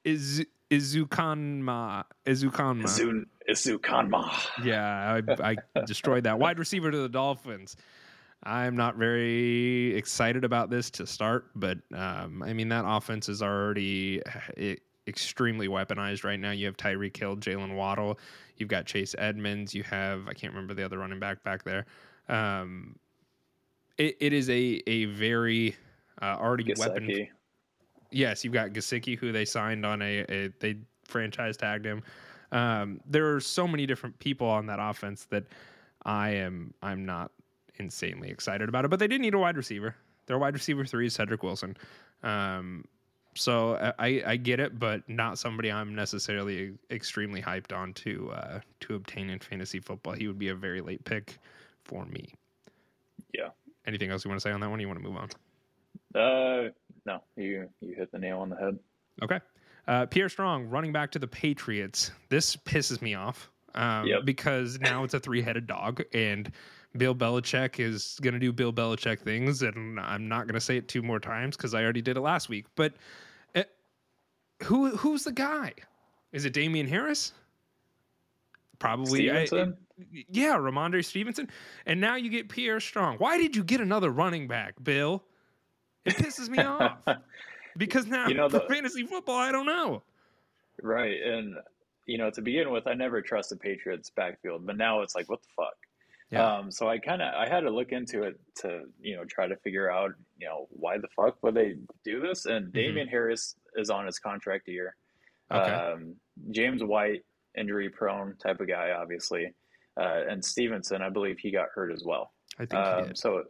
is Ezukanma. Ezukanma. Ezukanma. Yeah, I, I destroyed that. Wide receiver to the Dolphins. I'm not very excited about this to start, but um, I mean that offense is already eh, extremely weaponized right now. You have Tyreek Hill, Jaylen Waddle, you've got Chase Edmonds, you have I can't remember the other running back back there. Um, it, it is a a very uh, already weapon. Yes, you've got Gesicki, who they signed on a, a they franchise tagged him. Um, there are so many different people on that offense that I am I'm not insanely excited about it. But they did need a wide receiver. Their wide receiver three is Cedric Wilson. Um, so I, I get it, but not somebody I'm necessarily extremely hyped on to uh, to obtain in fantasy football. He would be a very late pick for me. Yeah. Anything else you want to say on that one? you want to move on? Uh, no. You you hit the nail on the head. Okay. Uh, Pierre Strong running back to the Patriots. This pisses me off um, yep. because now it's a three headed dog and Bill Belichick is going to do Bill Belichick things, and I'm not going to say it two more times because I already did it last week. But eh, who who's the guy? Is it Damien Harris? Probably. I, it, yeah, Rhamondre Stevenson. And now you get Pierre Strong. Why did you get another running back, Bill? It pisses me off because now you know, the, fantasy football, I don't know. Right, and you know, to begin with, I never trust the Patriots backfield, but now it's like, what the fuck? Yeah. Um, so I kind of I had to look into it to you know try to figure out you know why the fuck would they do this? And mm-hmm. Damien Harris is on his contract year. Okay. Um, James White injury prone type of guy, obviously, uh, and Stevenson I believe he got hurt as well. I think um, so.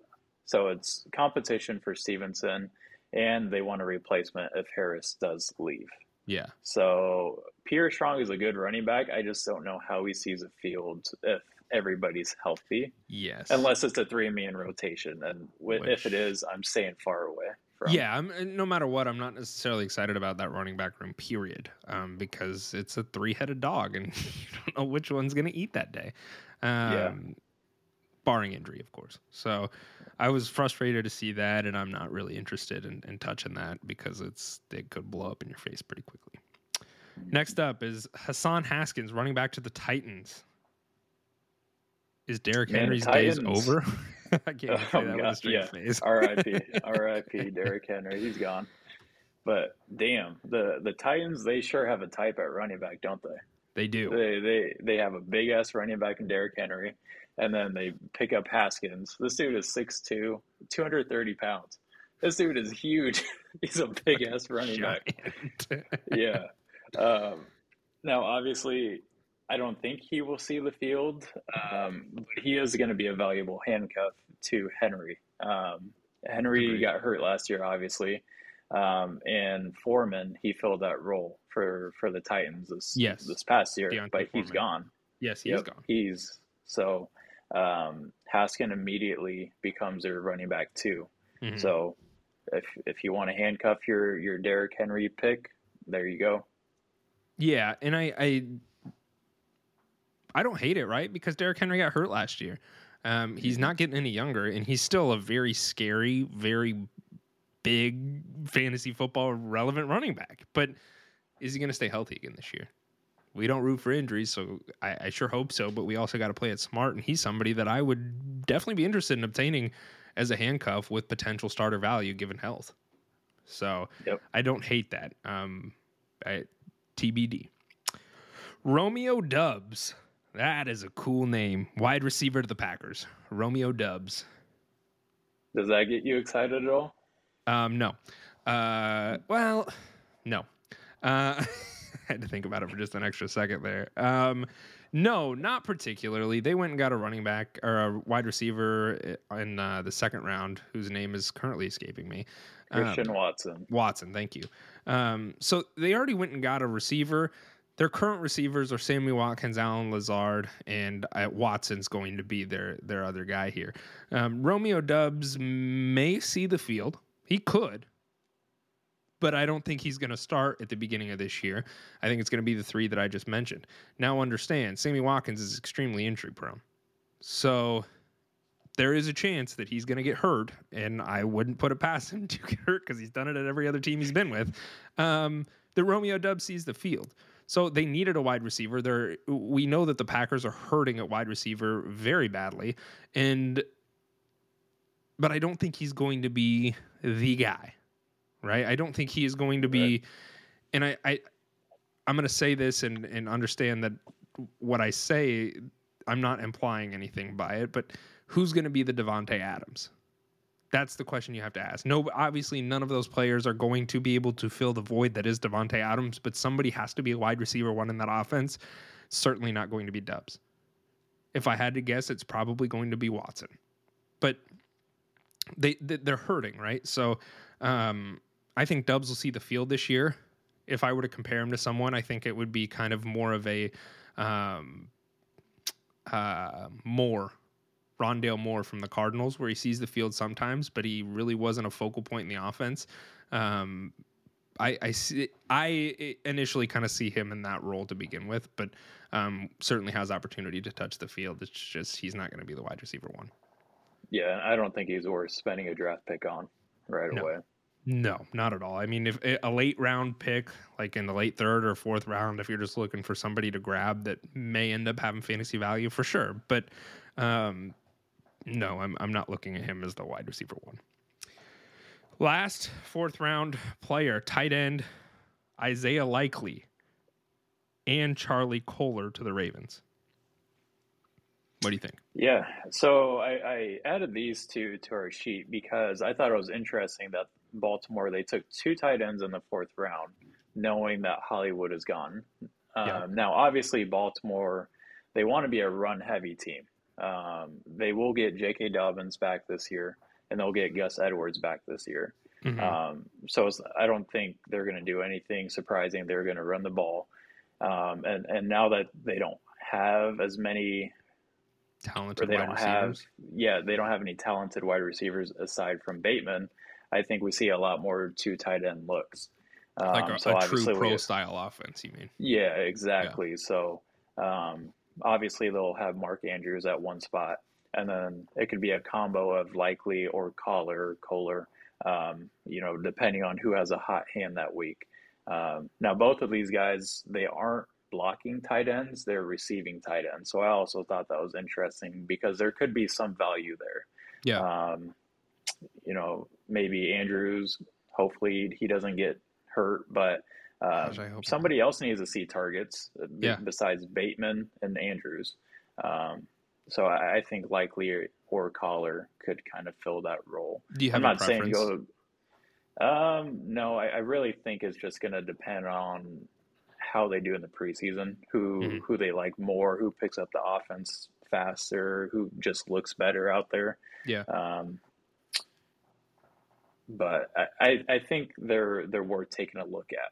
So it's competition for Stevenson, and they want a replacement if Harris does leave. Yeah. So Pierre Strong is a good running back. I just don't know how he sees a field if everybody's healthy. Yes. Unless it's a three man rotation. And Which, if it is, I'm staying far away. From. Yeah, I'm, no matter what, I'm not necessarily excited about that running back room, period, um, because it's a three headed dog and you don't know which one's going to eat that day. Um, yeah. Barring injury, of course. So I was frustrated to see that, and I'm not really interested in, in touching that because it's it could blow up in your face pretty quickly. Next up is Hassan Haskins running back to the Titans. Is Derrick Henry's days over? I can't oh, say that God, with a straight yeah. face. R.I.P. R.I.P. Derrick Henry. He's gone. But damn, the the Titans they sure have a type at running back, don't they? They do. They they they have a big ass running back in Derrick Henry, and then they pick up Haskins. This dude is 6'2", 230 pounds. This dude is huge. He's a big ass running back. Yeah. Um, now, obviously, I don't think he will see the field, um, but he is going to be a valuable handcuff to Henry. Um, Henry Agreed. got hurt last year, obviously, um, and Foreman he filled that role for for the Titans this Yes. this past year, D'Onta but he's gone. yes, he Yep, gone. He's so um, Haskin immediately becomes their running back too. Mhm. So if if you want to handcuff your your Derrick Henry pick, there you go. Yeah, and I, I I don't hate it, right? Because Derrick Henry got hurt last year. Um, he's not getting any younger, and he's still a very scary, very big fantasy football relevant running back. But is he going to stay healthy again this year? We don't root for injuries, so I, I sure hope so. But we also got to play it smart, and he's somebody that I would definitely be interested in obtaining as a handcuff with potential starter value given health. So Yep. I don't hate that. Um, I, TBD. Romeo Doubs. That is a cool name. Wide receiver to the Packers. Romeo Doubs. Does that get you excited at all? Um, no. Uh, well, no. Uh, I had to think about it for just an extra second there. Um, no, not particularly. They went and got a running back or a wide receiver in uh, the second round, whose name is currently escaping me. Um, Christian Watson. Watson, thank you. Um, so they already went and got a receiver. Their current receivers are Sammy Watkins, Allen Lazard, and uh, Watson's going to be their their other guy here. Um, Romeo Doubs may see the field. He could, but I don't think he's going to start at the beginning of this year. I think it's going to be the three that I just mentioned. Now, understand, Sammy Watkins is extremely injury prone, so there is a chance that he's going to get hurt, and I wouldn't put it past him to get hurt because he's done it at every other team he's been with. Um, the Romeo Doubs sees the field. So they needed a wide receiver. They're, we know that the Packers are hurting at wide receiver very badly, and but I don't think he's going to be the guy, right? I don't think he is going to be, and I, I I'm going to say this and and understand that what I say, I'm not implying anything by it, but who's going to be the Davante Adams? That's the question you have to ask. No, obviously, none of those players are going to be able to fill the void that is Davante Adams, but somebody has to be a wide receiver one in that offense. Certainly not going to be Doubs. If I had to guess, it's probably going to be Watson. But they they- they're hurting, right? So um, I think Doubs will see the field this year. If I were to compare him to someone, I think it would be kind of more of a um, uh, Moore, Rondale Moore from the Cardinals, where he sees the field sometimes, but he really wasn't a focal point in the offense. Um, I, I see. I initially kind of see him in that role to begin with, but um, certainly has opportunity to touch the field. It's just he's not going to be the wide receiver one. Yeah, I don't think he's worth spending a draft pick on right No. away. No, not at all. I mean, if a late round pick, like in the late third or fourth round, if you're just looking for somebody to grab that may end up having fantasy value for sure. But um, no, I'm I'm not looking at him as the wide receiver one. Last fourth round player, tight end Isaiah Likely and Charlie Kolar to the Ravens. What do you think? Yeah, so I, I added these two to our sheet because I thought it was interesting that Baltimore they took two tight ends in the fourth round, knowing that Hollywood is gone. Um, Yeah. Now, obviously, Baltimore they want to be a run heavy team. Um, they will get J.K. Dobbins back this year, and they'll get Gus Edwards back this year. Mhm. Um, so it's, I don't think they're going to do anything surprising. They're going to run the ball, um, and and now that they don't have as many Talented they wide don't have receivers. yeah they don't have any talented wide receivers aside from Bateman. I think we see a lot more two tight end looks. Um, like a, so a true pro style offense, you mean? yeah exactly. So um, obviously they'll have Mark Andrews at one spot, and then it could be a combo of likely or Collar Kolar, um, you know, depending on who has a hot hand that week. Um, now both of these guys they aren't blocking tight ends; they're receiving tight ends. So I also thought that was interesting because there could be some value there. Yeah. Um, you know, maybe Andrews. Hopefully he doesn't get hurt, but Gosh, I hope not. somebody else needs to see targets uh, Yeah. besides Bateman and Andrews. Um, so I, I think likely or Collar could kind of fill that role. Do you have I'm not saying go. Um, no, I, I really think it's just going to depend on how they do in the preseason, who Mhm. who they like more, who picks up the offense faster, who just looks better out there. Yeah. Um, but I, I, I think they're they're worth taking a look at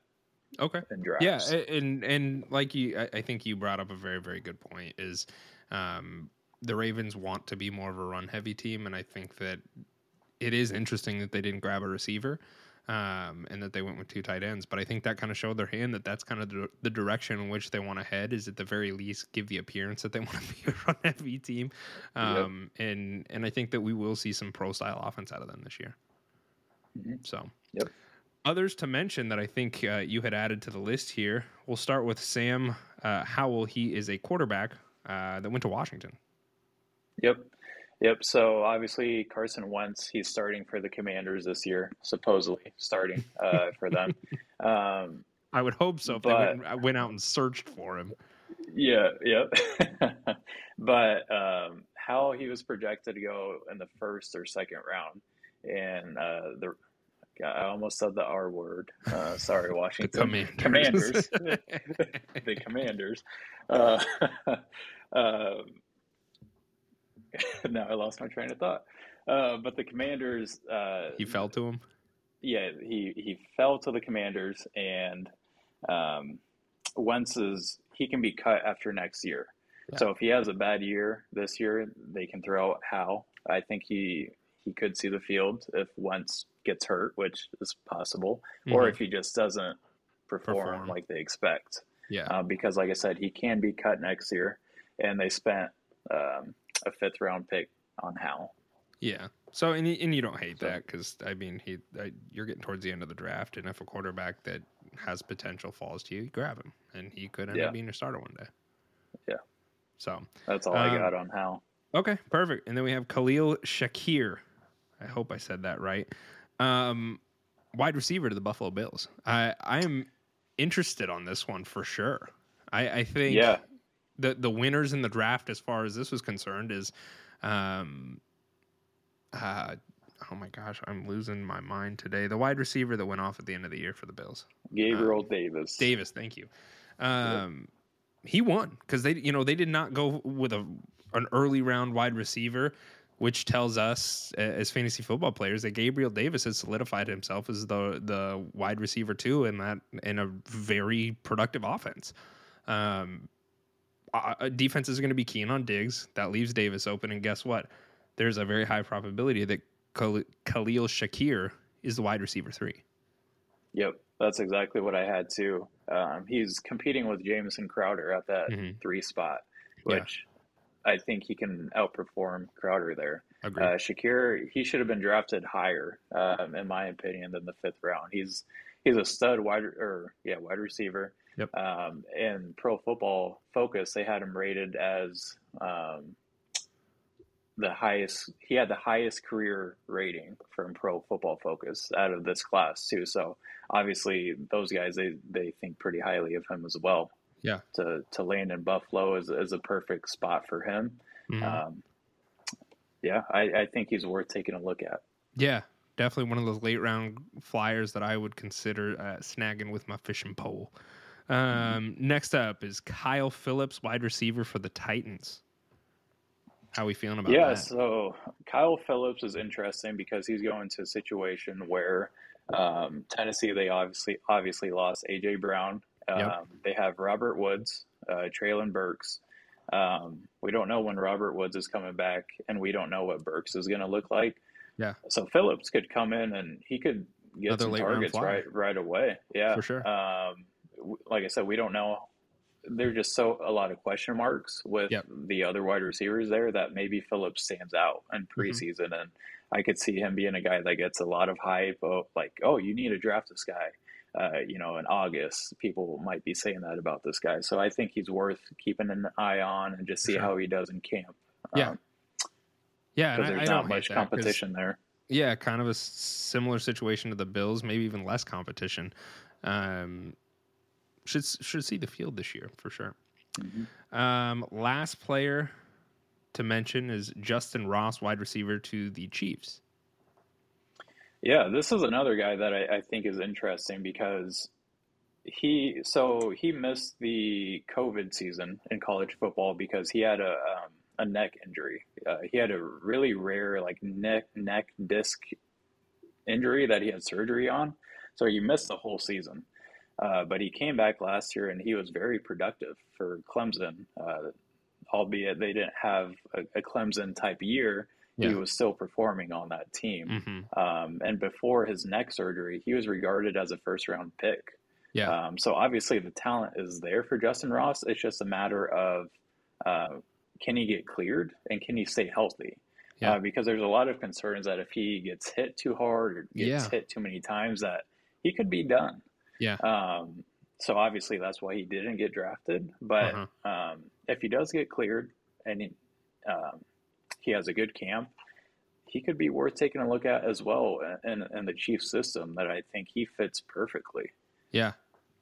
Okay. in drafts. Yeah, and and like you, I, think you brought up a very very good point. Is um, the Ravens want to be more of a run heavy team, and I think that it is interesting that they didn't grab a receiver. Um, and that they went with two tight ends, but I think that kind of showed their hand that that's kind of the, the direction in which they want to head. Is at the very least give the appearance that they want to be a run heavy team, Yep. um, and and I think that we will see some pro style offense out of them this year. Mhm. So, Yep. Others to mention that I think uh, you had added to the list here. We'll start with Sam uh, Howell. He is a quarterback uh, that went to Washington. Yep. Yep. So obviously Carson Wentz, he's starting for the Commanders this year, supposedly starting uh, for them. Um, I would hope so if they But- went, went out and searched for him. yeah. Yep. but um, how he was projected to go in the first or second round, and uh, the I almost said the R word. Uh, sorry, The Washington. Commanders. Commanders. the Commanders. Uh, um, now I lost my train of thought. Uh, but the Commanders. Uh, he fell to him. yeah, he he fell to the Commanders, and um, Wentz is he can be cut after next year. Yeah. So if he has a bad year this year, they can throw out Howell. I think he he could see the field if Wentz gets hurt, which is possible, or Mhm. if he just doesn't perform, Perform. like they expect. Yeah. Uh, because, like I said, he can be cut next year, and they spent um, a fifth round pick on Howell. Yeah. So and you, and you don't hate So- that because I mean he I, you're getting towards the end of the draft, and if a quarterback that has potential falls to you, you grab him, and he could end Yeah. up being a starter one day. Yeah. So That's all I Um, got on Howell. okay, perfect. And then we have Khalil Shakir. I hope I said that right. Um, wide receiver to the Buffalo Bills. I I am interested on this one for sure. I I think Yeah. the the winners in the draft as far as this was concerned is um uh oh my gosh i'm losing my mind today the wide receiver that went off at the end of the year for the bills Gabriel Davis. davis thank you um he won because they you know they did not go with a an early round wide receiver which tells us as fantasy football players that Gabriel Davis has solidified himself as the the wide receiver too in that in a very productive offense. Um, uh, defense is going to be keen on Diggs. That leaves Davis open, and guess what? There's a very high probability that Khal- Khalil Shakir is the wide receiver three. Yep, that's exactly what I had too. Um, he's competing with Jamison Crowder at that Mhm. three spot, which I think he can outperform Crowder there. Agreed. Uh, Shakir, he should have been drafted higher, um, in my opinion, than the fifth round. He's he's a stud wide or yeah wide receiver. Yep. Um, in Pro Football Focus, they had him rated as um, the highest. He had the highest career rating from Pro Football Focus out of this class too. So obviously, those guys they they think pretty highly of him as well. Yeah. To to land in Buffalo is is a perfect spot for him. Mhm. Um, yeah, I, I think he's worth taking a look at. yeah, definitely one of those late round flyers that I would consider uh, snagging with my fishing pole. Um, next up is Kyle Philips, wide receiver for the Titans. How are we feeling about Yeah, that? Yeah, so Kyle Philips is interesting because he's going to a situation where um, Tennessee they obviously obviously lost AJ Brown. Um, Yep. They have Robert Woods, uh, Treylon Burks. Um, we don't know when Robert Woods is coming back, and we don't know what Burks is going to look like. Yeah. So Philips could come in and he could get Another some targets right right away. Yeah, For sure. Um, like I said, we don't know. There's just so a lot of question marks with Yep. the other wide receivers there that maybe Philips stands out in Mm-hmm. preseason, and I could see him being a guy that gets a lot of hype. Of like, oh, you need to draft this guy. Uh, you know, in August, people might be saying that about this guy. So I think he's worth keeping an eye on and just see sure. how he does in camp. Yeah. yeah, and because I, I there's don't not much competition there. Yeah, kind of a similar situation to the Bills, maybe even less competition. Um, should should see the field this year for sure. Um, last player to mention is Justin Ross, wide receiver to the Chiefs. Yeah, this is another guy that I, I think is interesting because he so he missed the COVID season in college football because he had a um, a neck injury. Uh, he had a really rare like neck neck disc injury that he had surgery on, so he missed the whole season. Uh, but he came back last year and he was very productive for Clemson. Uh, albeit they didn't have a, a Clemson type year, he was still performing on that team. Mm-hmm. Um, and before his neck surgery, he was regarded as a first round pick. Yeah, Um, so obviously the talent is there for Justin Ross. It's just a matter of uh, can he get cleared and can he stay healthy? Yeah. Uh, because there's a lot of concerns that if he gets hit too hard or gets Yeah. hit too many times, that he could be done. yeah, Um, so obviously that's why he didn't get drafted. But Uh-huh. um, if he does get cleared and he, um, he has a good camp, he could be worth taking a look at as well in, in the Chiefs system that I think he fits perfectly. yeah,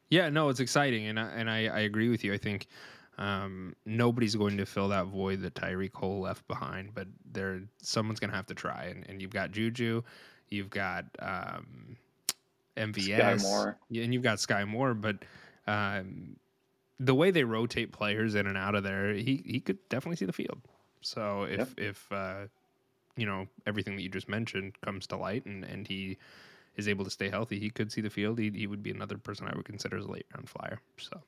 yeah. No, it's exciting, and I, and I, I agree with you. I think um, nobody's going to fill that void that Tyreek Cole left behind, but there someone's going to have to try. And, and you've got Juju, you've got um, MVS, and you've got Skyy Moore. But um, the way they rotate players in and out of there, he he could definitely see the field. So if Yep. if uh, you know everything that you just mentioned comes to light, and and he is able to stay healthy, he could see the field. He, he would be another person I would consider as a late round flyer. So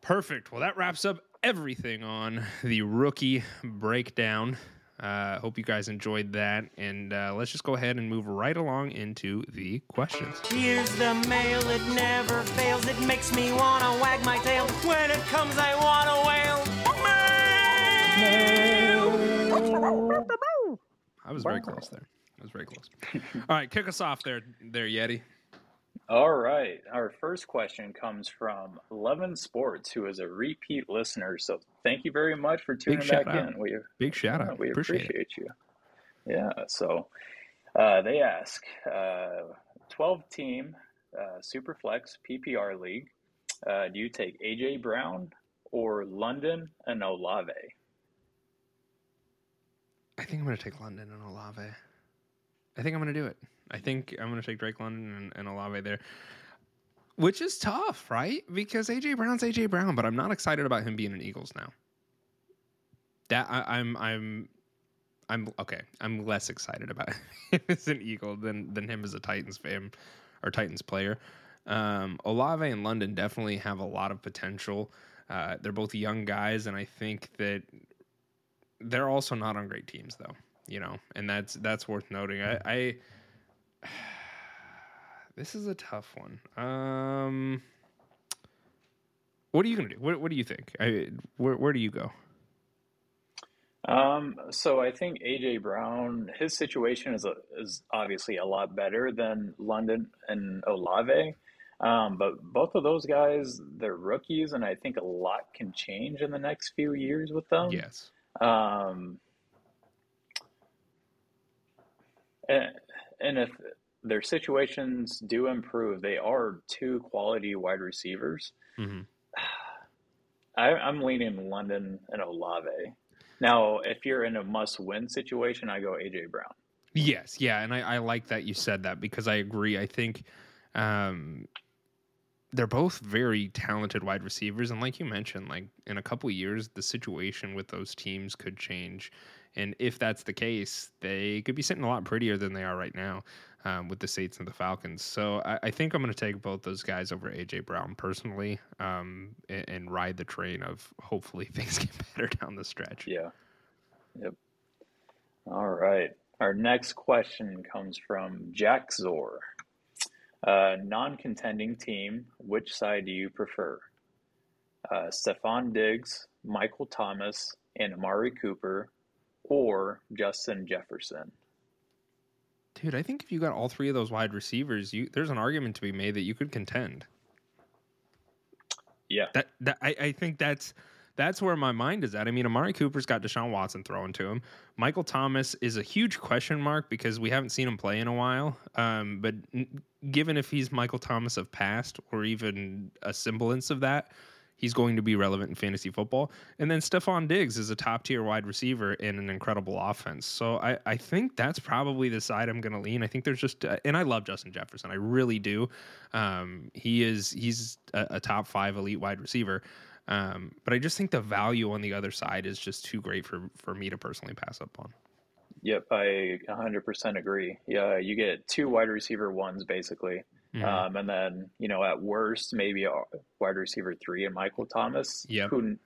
perfect. Well, that wraps up everything on the rookie breakdown. Uh, hope you guys enjoyed that, and uh, let's just go ahead and move right along into the questions. Here's the mail, it never fails. It makes me wanna wag my tail. When it comes, I wanna wail. I was very close there. I was very close. All right, kick us off there, there, Yeti. All right. Our first question comes from Levin Sports, who is a repeat listener. So thank you very much for tuning shout back out. in. We, Big shout yeah, out. we appreciate, appreciate, you. Yeah. So uh, they ask uh, 12 team uh, Superflex PPR league. Uh, do you take AJ Brown or London and Olave? I think I'm going to take London and Olave. I think I'm going to do it. I think I'm going to take Drake London and, and Olave there, which is tough, right? Because AJ Brown's AJ Brown, but I'm not excited about him being an Eagles now. That I, I'm I'm I'm okay. I'm less excited about him as an Eagle than than him as a Titans fan or Titans player. Um, Olave and London definitely have a lot of potential. Uh, they're both young guys, and I think that they're also not on great teams, though. You know, and that's that's worth noting. I, I this is a tough one. Um, what are you gonna do? What What do you think? I, where Where do you go? Um, so I think AJ Brown, his situation is a, is obviously a lot better than London and Olave. Um, but both of those guys, they're rookies, and I think a lot can change in the next few years with them. Yes. Um, and, and if their situations do improve, they are two quality wide receivers. hmm I, I'm leaning London and Olave. Now, if you're in a must-win situation, I go AJ Brown. Yes, yeah, and I, I like that you said that because I agree. I think um, they're both very talented wide receivers, and like you mentioned, like in a couple years, the situation with those teams could change, and if that's the case, they could be sitting a lot prettier than they are right now um, with the Saints and the Falcons. So I, I think I'm going to take both those guys over AJ Brown personally, um, and, and ride the train of hopefully things get better down the stretch. Yeah. Yep. All right. Our next question comes from Jack Zor. Uh, non-contending team, which side do you prefer? Uh, Stefon Diggs, Michael Thomas, and Amari Cooper, or Justin Jefferson? Dude, I think if you got all three of those wide receivers, you there's an argument to be made that you could contend. Yeah. That that I, I think that's that's where my mind is at. I mean, Amari Cooper's got Deshaun Watson throwing to him. Michael Thomas is a huge question mark because we haven't seen him play in a while. Um, but n- given if he's Michael Thomas of past or even a semblance of that, he's going to be relevant in fantasy football. And then Stefon Diggs is a top tier wide receiver in an incredible offense. So I, I think that's probably the side I'm going to lean. I think there's just, uh, and I love Justin Jefferson. I really do. Um, he is, he's a, a top five elite wide receiver. Um, but I just think the value on the other side is just too great for, for me to personally pass up on. Yep, I 100% agree. Yeah, you get two wide receiver ones basically. Mhm. Um, and then, you know, at worst, maybe a wide receiver three and Michael Thomas. Yep. Who,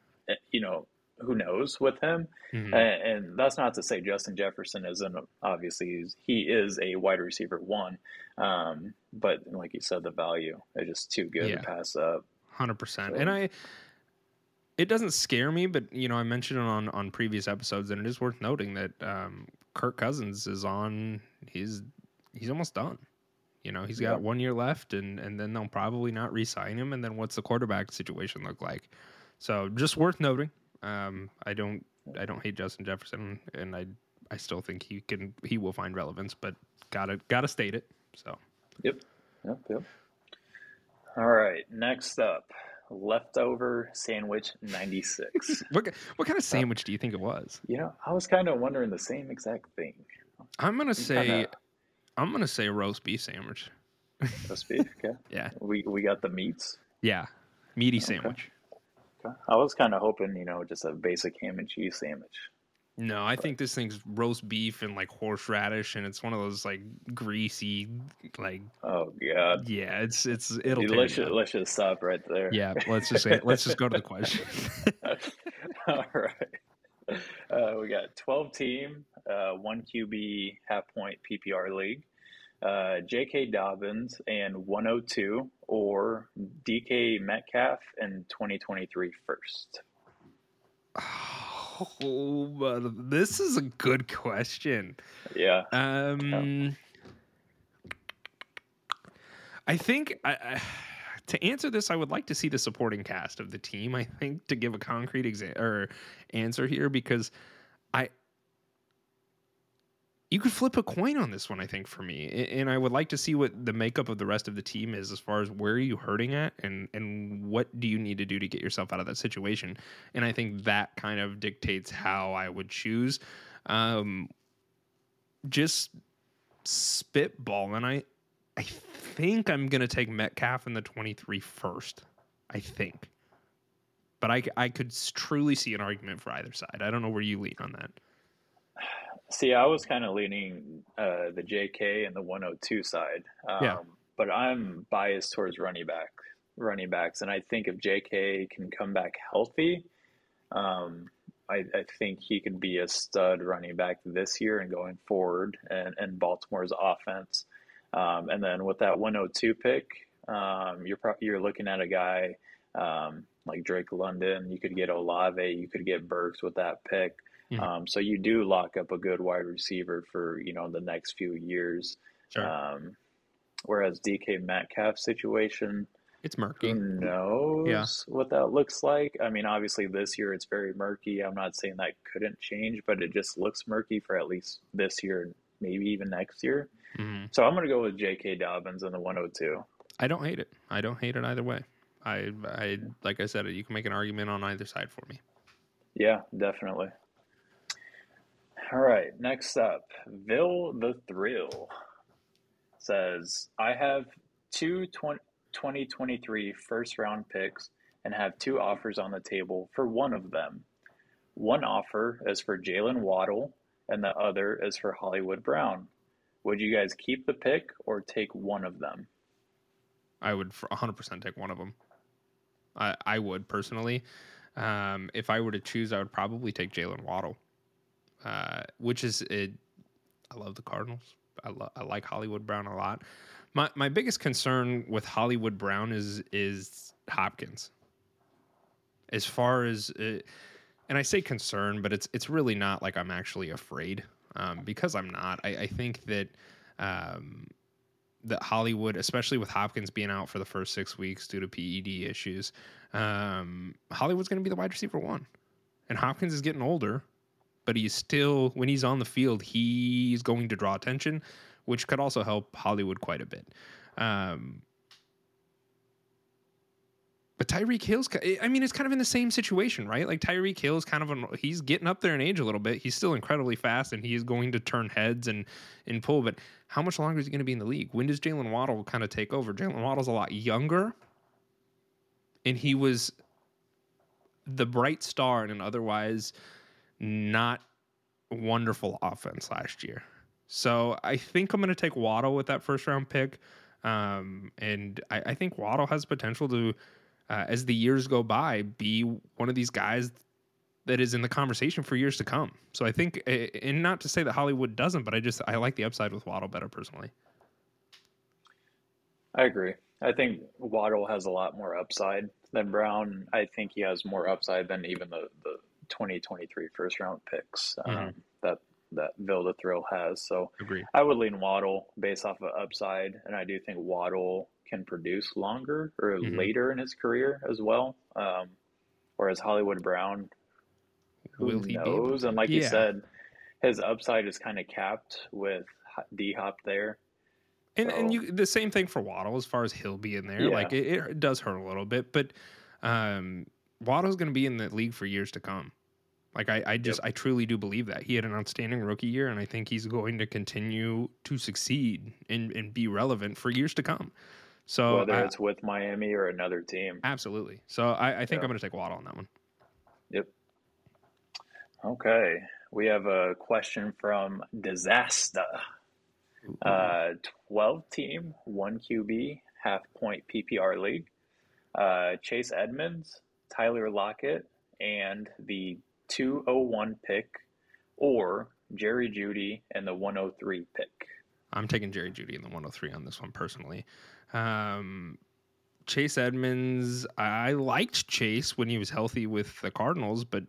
you know, who knows with him? Mhm. And, and that's not to say Justin Jefferson isn't. Obviously, he is a wide receiver one. Um, but like you said, the value is just too good Yeah. to pass up. Hundred percent. So- And I, it doesn't scare me, but you know, I mentioned it on on previous episodes, and it is worth noting that um, Kirk Cousins is on. He's he's almost done. You know, he's got Yeah. one year left, and and then they'll probably not re-sign him. And then what's the quarterback situation look like? So just worth noting. Um, I don't I don't hate Justin Jefferson, and I I still think he can he will find relevance, but gotta gotta state it. So Yep. Yep. Yep. All right. Next up, leftover sandwich 96. what what kind of uh, sandwich do you think it was? you know, I was kind of wondering the same exact thing. I'm gonna say kinda- I'm gonna say roast beef sandwich. Roast beef. Okay. Yeah, We we got the meats. yeah, meaty sandwich. Okay. I was kind of hoping, you know, just a basic ham and cheese sandwich. No, I think this thing's roast beef and like horseradish, and it's one of those like greasy, like Oh God. yeah, it's it's it'll. you Let's just, let's just stop right there. Yeah, let's just say, let's just go to the question. All right. Uh, we got 12 team, uh, one QB half point PPR league. Uh, J.K. Dobbins and 102 or DK Metcalf in 2023 first. oh, this is a good question. Yeah. Um, I think I, I, to answer this, I would like to see the supporting cast of the team. I think to give a concrete exa- or answer here because I you could flip a coin on this one. I think for me, and I would like to see what the makeup of the rest of the team is as far as where are you hurting at and and what do you need to do to get yourself out of that situation. And I think that kind of dictates how I would choose. Um, just spitball, and I I think I'm gonna take Metcalf in the 23 first. I think, but I I could truly see an argument for either side. I don't know where you lean on that. See, I was kind of leaning uh, the JK and the 102 side. Um, Yeah. But I'm biased towards running back, running backs, and I think if JK can come back healthy, um, I, I think he could be a stud running back this year and going forward, and, and Baltimore's offense. Um, and then with that 102 pick, um, you're pro- you're looking at a guy um, like Drake London. You could get Olave. You could get Burks with that pick. Mhm. Um, so you do lock up a good wide receiver for you know the next few years. Sure, Um, whereas DK Metcalf situation, it's murky. who knows Yeah. what that looks like? I mean, obviously this year it's very murky. I'm not saying that couldn't change, but it just looks murky for at least this year, and maybe even next year. Mhm. So I'm going to go with J.K. Dobbins in the 102. I don't hate it. I don't hate it either way. I I like I said, you can make an argument on either side for me. Yeah, definitely. All right, next up, Vil the Thrill says, I have two 20, 2023 first round picks and have two offers on the table for one of them. One offer is for Jaylen Waddle, and the other is for Hollywood Brown. Would you guys keep the pick or take one of them? I would for 100% take one of them. I, I would personally. Um, if I were to choose, I would probably take Jaylen Waddle, uh, which is it. I love the Cardinals. I, lo- I like Hollywood Brown a lot. My my biggest concern with Hollywood Brown is is Hopkins. As far as, uh, and I say concern, but it's it's really not like I'm actually afraid um, because I'm not. I, I think that. Um, that Hollywood, especially with Hopkins being out for the first six weeks due to PED issues, um, Hollywood's going to be the wide receiver one, and Hopkins is getting older, but he's still when he's on the field, he's going to draw attention, which could also help Hollywood quite a bit. Um, but Tyreek Hill's, I mean, it's kind of in the same situation, right? Like Tyreek Hill is kind of, an, he's getting up there in age a little bit. He's still incredibly fast and he is going to turn heads and, and pull. But how much longer is he going to be in the league? When does Jaylen Waddle kind of take over? Jaylen Waddle's a lot younger and he was the bright star in an otherwise not wonderful offense last year. So I think I'm going to take Waddle with that first round pick. Um, and I, I think Waddle has potential to, uh, as the years go by, be one of these guys that is in the conversation for years to come. So I think, and not to say that Hollywood doesn't, but I just I like the upside with Waddle better personally. I agree. I think Waddle has a lot more upside than Brown. I think he has more upside than even the, the 2023 first round picks um, Mhm. that that Vilda Thrill has. So Agree. I would lean Waddle based off of upside, and I do think Waddle can produce longer or Mhm. later in his career as well. Um, whereas Hollywood Brown, who Will he be able knows? And like you said, his upside is kind of capped with D Hop there. And and you the same thing for Waddle as far as he'll be in there. Yeah. Like it, it does hurt a little bit, but um, Waddle's going to be in the league for years to come. Like I, I just I truly do believe that he had an outstanding rookie year, and I think he's going to continue to succeed and, and be relevant for years to come. So whether I- it's with Miami or another team. absolutely. So I, I think Yeah. I'm going to take Waddle on that one. Yep. Okay. We have a question from Disaster. Uh, 12 team, 1 QB, half point PPR league. Uh, Chase Edmonds, Tyler Lockett, and the 201 pick, or Jerry Jeudy and the 103 pick. I'm taking Jerry Jeudy and the 103 on this one personally. Um, Chase Edmonds, I liked Chase when he was healthy with the Cardinals, but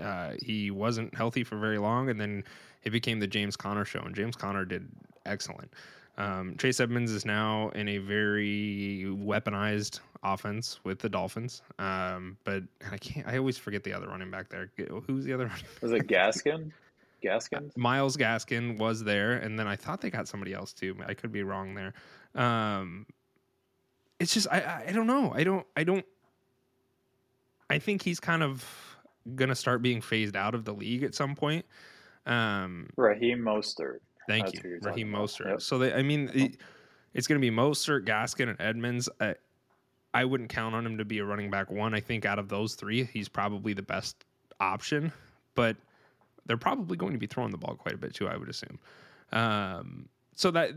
uh, he wasn't healthy for very long, and then it became the James Conner show, and James Conner did excellent. Um, Chase Edmonds is now in a very weaponized offense with the Dolphins, um, but I can't. I always forget the other running back there. Who's the other running? Was it Gaskin? Gaskins? Myles Gaskin was there, and then I thought they got somebody else too. I could be wrong there. Um, it's just I, I I don't know. I don't I don't. I think he's kind of gonna start being phased out of the league at some point. Um, Raheem Mostert. Thank That's you, Raheem. Mostert. Yep. So they, I mean, it, it's gonna be Mostert, Gaskin, and Edmonds. I, I wouldn't count on him to be a running back one. I think out of those three, he's probably the best option, but they're probably going to be throwing the ball quite a bit too, I would assume. Um, so that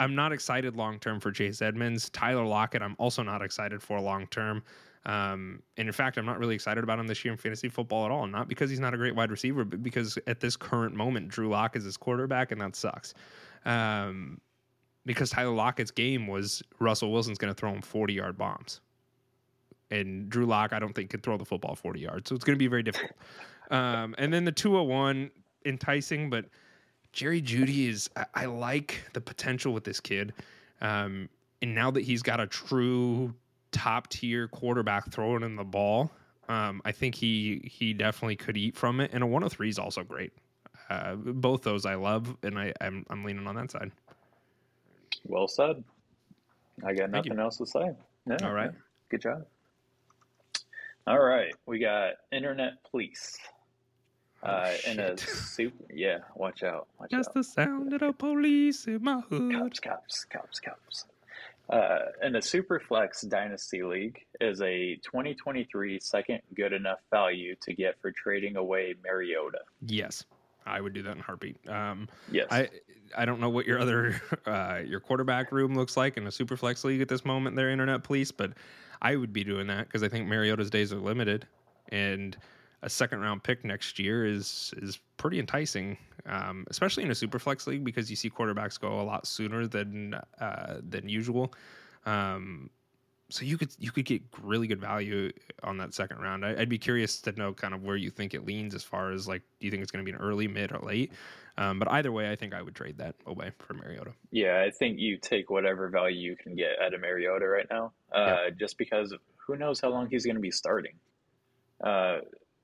I'm not excited long term for Chase Edmonds. Tyler Lockett, I'm also not excited for long term. Um, and in fact, I'm not really excited about him this year in fantasy football at all. Not because he's not a great wide receiver, but because at this current moment, Drew Lock is his quarterback, and that sucks. Um, because Tyler Lockett's game was Russell Wilson's going to throw him 40 yard bombs. And Drew Lock, I don't think, can throw the football 40 yards. So it's going to be very difficult. Um, and then the 201, enticing, but Jerry Jeudy is, I, I like the potential with this kid. Um, and now that he's got a true top tier quarterback throwing in the ball, um, I think he he definitely could eat from it. And a 103 is also great. Uh, both those I love, and I, I'm, I'm leaning on that side. Well said. I got Thank you. nothing else to say. Yeah, All right. yeah. Good job. All right. We got Internet Police. Uh, in a Oh, super, yeah, watch out. Watch Just out. the sound of the police in my hood. Cops, cops, cops, cops. Uh, in the Superflex Dynasty League is a 2023 second good enough value to get for trading away Mariota. Yes, I would do that in a heartbeat. Um, Yes. I I don't know what your other uh, your quarterback room looks like in a super flex league at this moment. There, internet police, but I would be doing that because I think Mariota's days are limited, and a second round pick next year is is pretty enticing, um, especially in a super flex league because you see quarterbacks go a lot sooner than uh, than usual. Um, so you could you could get really good value on that second round. I, I'd be curious to know kind of where you think it leans as far as like, do you think it's going to be an early, mid, or late? Um, but either way, I think I would trade that away for Mariota. Yeah, I think you take whatever value you can get out of Mariota right now, uh, just because who knows how long he's going to be starting. Uh,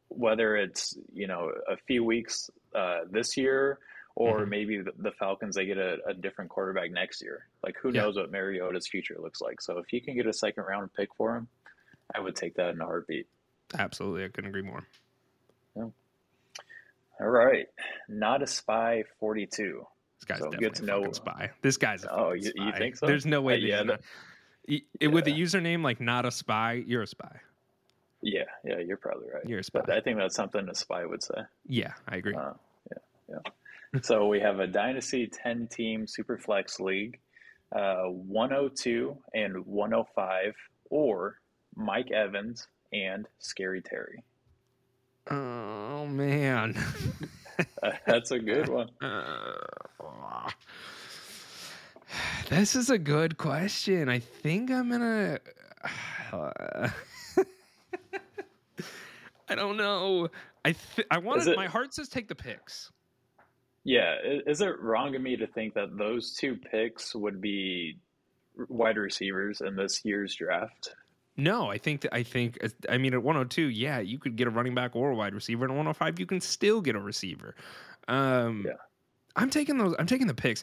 whether it's you know a few weeks uh, this year or Mhm. maybe the, the Falcons they get a, a different quarterback next year. Like who Yeah. knows what Mariota's future looks like. So if you can get a second round pick for him, I would take that in a heartbeat. Absolutely, I couldn't agree more. All right, not a spy forty two. This guy's So definitely good to know- spy. This guy's a Oh, you- you think so? There's no way. Uh, yeah, he's not- Y- With a username like not a spy, you're a spy. Yeah, yeah, you're probably right. You're a spy. But I think that's something a spy would say. Yeah, I agree. Uh, So we have a Dynasty 10 team Superflex League, uh, 102 and 105, or Mike Evans and Scary Terry. oh man. Uh, that's a good one. Uh, this is a good question. I think I'm gonna. I don't know. I th- I want it- My heart says take the picks. Yeah, is it wrong of me to think that those two picks would be wide receivers in this year's draft? No, I think that I think I mean at 102, yeah, you could get a running back or a wide receiver. And at 105, you can still get a receiver. Um, Yeah. I'm taking those. I'm taking the picks.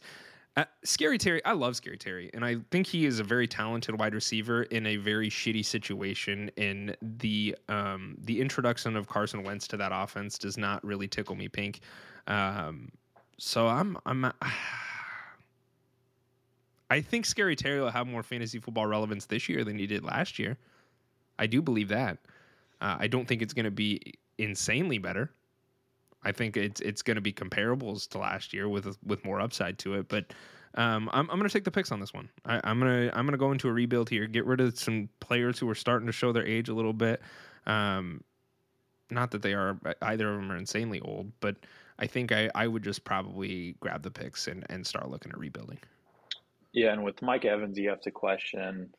Uh, Scary Terry, I love Scary Terry, and I think he is a very talented wide receiver in a very shitty situation. In the um, the introduction of Carson Wentz to that offense does not really tickle me pink. Um, so I'm I'm. I think Scary Terry will have more fantasy football relevance this year than he did last year. I do believe that. Uh, I don't think it's going to be insanely better. I think it's it's going to be comparables to last year with with more upside to it. But um, I'm I'm going to take the picks on this one. I, I'm gonna I'm gonna go into a rebuild here. Get rid of some players who are starting to show their age a little bit. Um, not that they are either of them are insanely old, but I think I, I would just probably grab the picks and, and start looking at rebuilding. Yeah, and with Mike Evans, you have to question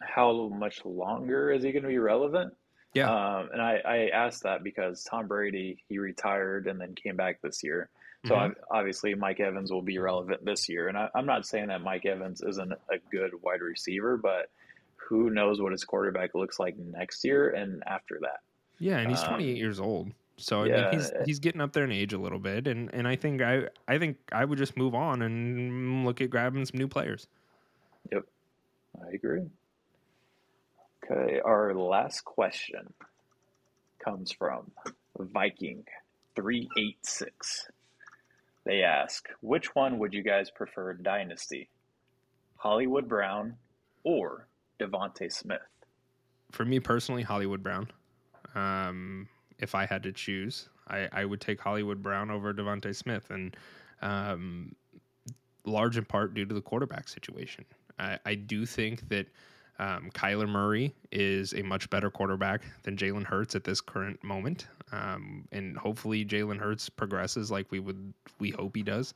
how much longer is he going to be relevant? Yeah. Um, and I, I asked that because Tom Brady, he retired and then came back this year. So Mhm. ob- obviously Mike Evans will be relevant this year. And I, I'm not saying that Mike Evans isn't a good wide receiver, but who knows what his quarterback looks like next year and after that. Yeah, and he's Um, 28 years old. So I yeah, mean, he's he's getting up there in age a little bit, and, and I think I I think I would just move on and look at grabbing some new players. Yep, I agree. Okay, our last question comes from Viking three eight six. They ask, which one would you guys prefer Dynasty? Hollywood Brown or DeVonta Smith? For me personally, Hollywood Brown. Um, if I had to choose, I, I would take Hollywood Brown over DeVonta Smith, and um, large in part due to the quarterback situation. I, I do think that um, Kyler Murray is a much better quarterback than Jalen Hurts at this current moment, um, and hopefully Jalen Hurts progresses like we would we hope he does.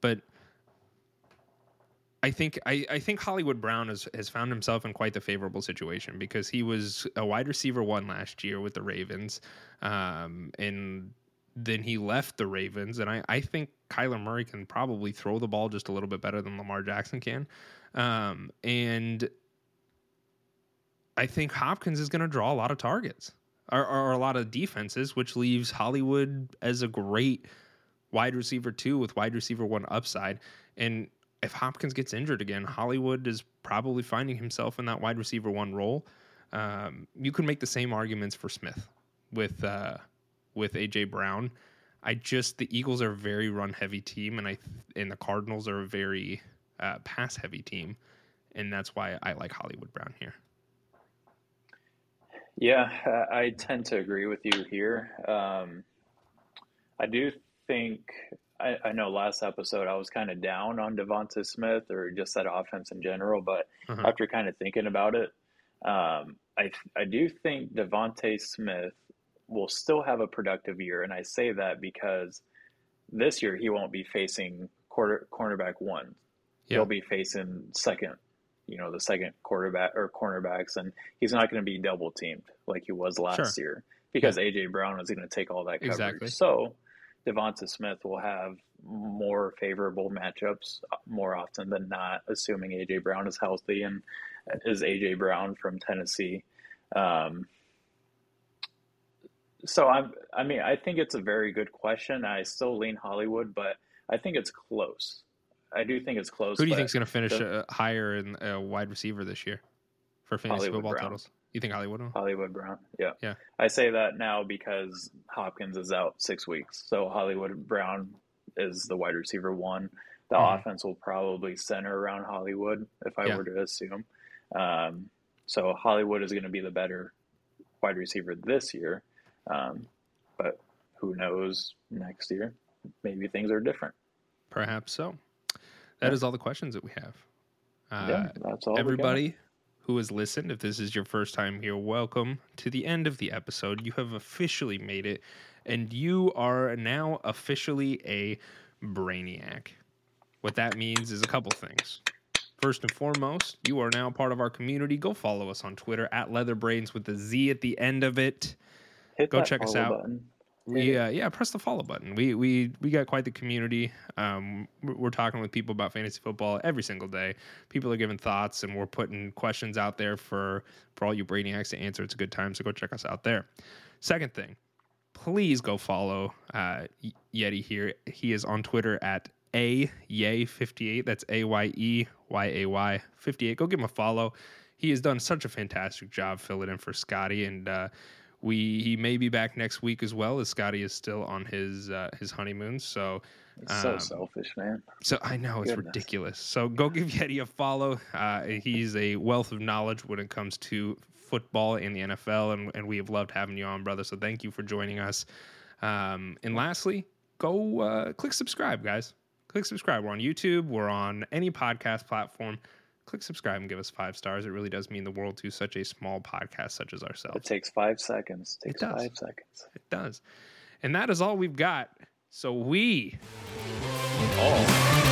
But I think I, I think Hollywood Brown has, has found himself in quite the favorable situation because he was a wide receiver one last year with the Ravens, um, and then he left the Ravens, and I, I think Kyler Murray can probably throw the ball just a little bit better than Lamar Jackson can, um, and I think Hopkins is going to draw a lot of targets or, or a lot of defenses, which leaves Hollywood as a great wide receiver two with wide receiver one upside. And if Hopkins gets injured again, Hollywood is probably finding himself in that wide receiver one role. Um, you can make the same arguments for Smith with uh, with AJ Brown. I just the Eagles are a very run heavy team, and I and the Cardinals are a very uh, pass heavy team, and that's why I like Hollywood Brown here. Yeah, I tend to agree with you here. Um, I do think I, I know last episode I was kind of down on DeVonta Smith or just that offense in general, but Uh-huh. after kind of thinking about it, um, I I do think DeVonta Smith will still have a productive year, and I say that because this year he won't be facing quarter cornerback one. He'll be facing second, you know, the second quarterback or cornerbacks, and he's not going to be double teamed like he was last Sure. year because AJ Brown is going to take all that coverage. Exactly. So DeVonta Smith will have more favorable matchups uh, more often than not, assuming AJ Brown is healthy and is AJ Brown from Tennessee. Um, so I'm, I mean, I think it's a very good question. I still lean Hollywood, but I think it's close. I do think it's close. Who do you think is going to finish the- uh, higher in uh, wide receiver this year for fantasy Hollywood football Brown. totals? You think Hollywood will? Hollywood Brown. Yeah. Yeah. I say that now because Hopkins is out six weeks. So Hollywood Brown is the wide receiver one. The Mhm. offense will probably center around Hollywood, if I Yeah. were to assume. Um, so Hollywood is going to be the better wide receiver this year. Um, but who knows next year? Maybe things are different. Perhaps so. That is Yeah. all the questions that we have. Uh, yeah, that's all. everybody who has listened, if this is your first time here, welcome to the end of the episode. You have officially made it, and you are now officially a brainiac. What that means is a couple things. First and foremost, you are now part of our community. Go follow us on Twitter at Leatherbrainz with the Z at the end of it. Hit go check us out. Button. Yeah, press the follow button. We we we got quite the community. Um, we're we're talking with people about fantasy football every single day. People are giving thoughts, and we're putting questions out there for for all you brainiacs to answer. It's a good time, so go check us out there. Second thing, please go follow uh, Yeti here. He is on Twitter at a yay 58 that's a y e y a y 58 go give him a follow he has done such a fantastic job filling in for scotty and uh we he may be back next week as well as Scotty is still on his uh, his honeymoon. So It's so Um, selfish, man. so I know it's Goodness. ridiculous. So go give Yeti a follow. Uh, he's a wealth of knowledge when it comes to football in the NFL, and, and we have loved having you on, brother. So thank you for joining us. Um, and lastly, go uh, click subscribe, guys. Click subscribe. We're on YouTube. We're on any podcast platform. Click subscribe and give us five stars. It really does mean the world to such a small podcast such as ourselves. It takes five seconds. It takes does. five seconds. It does. And that is all we've got. So we Oh.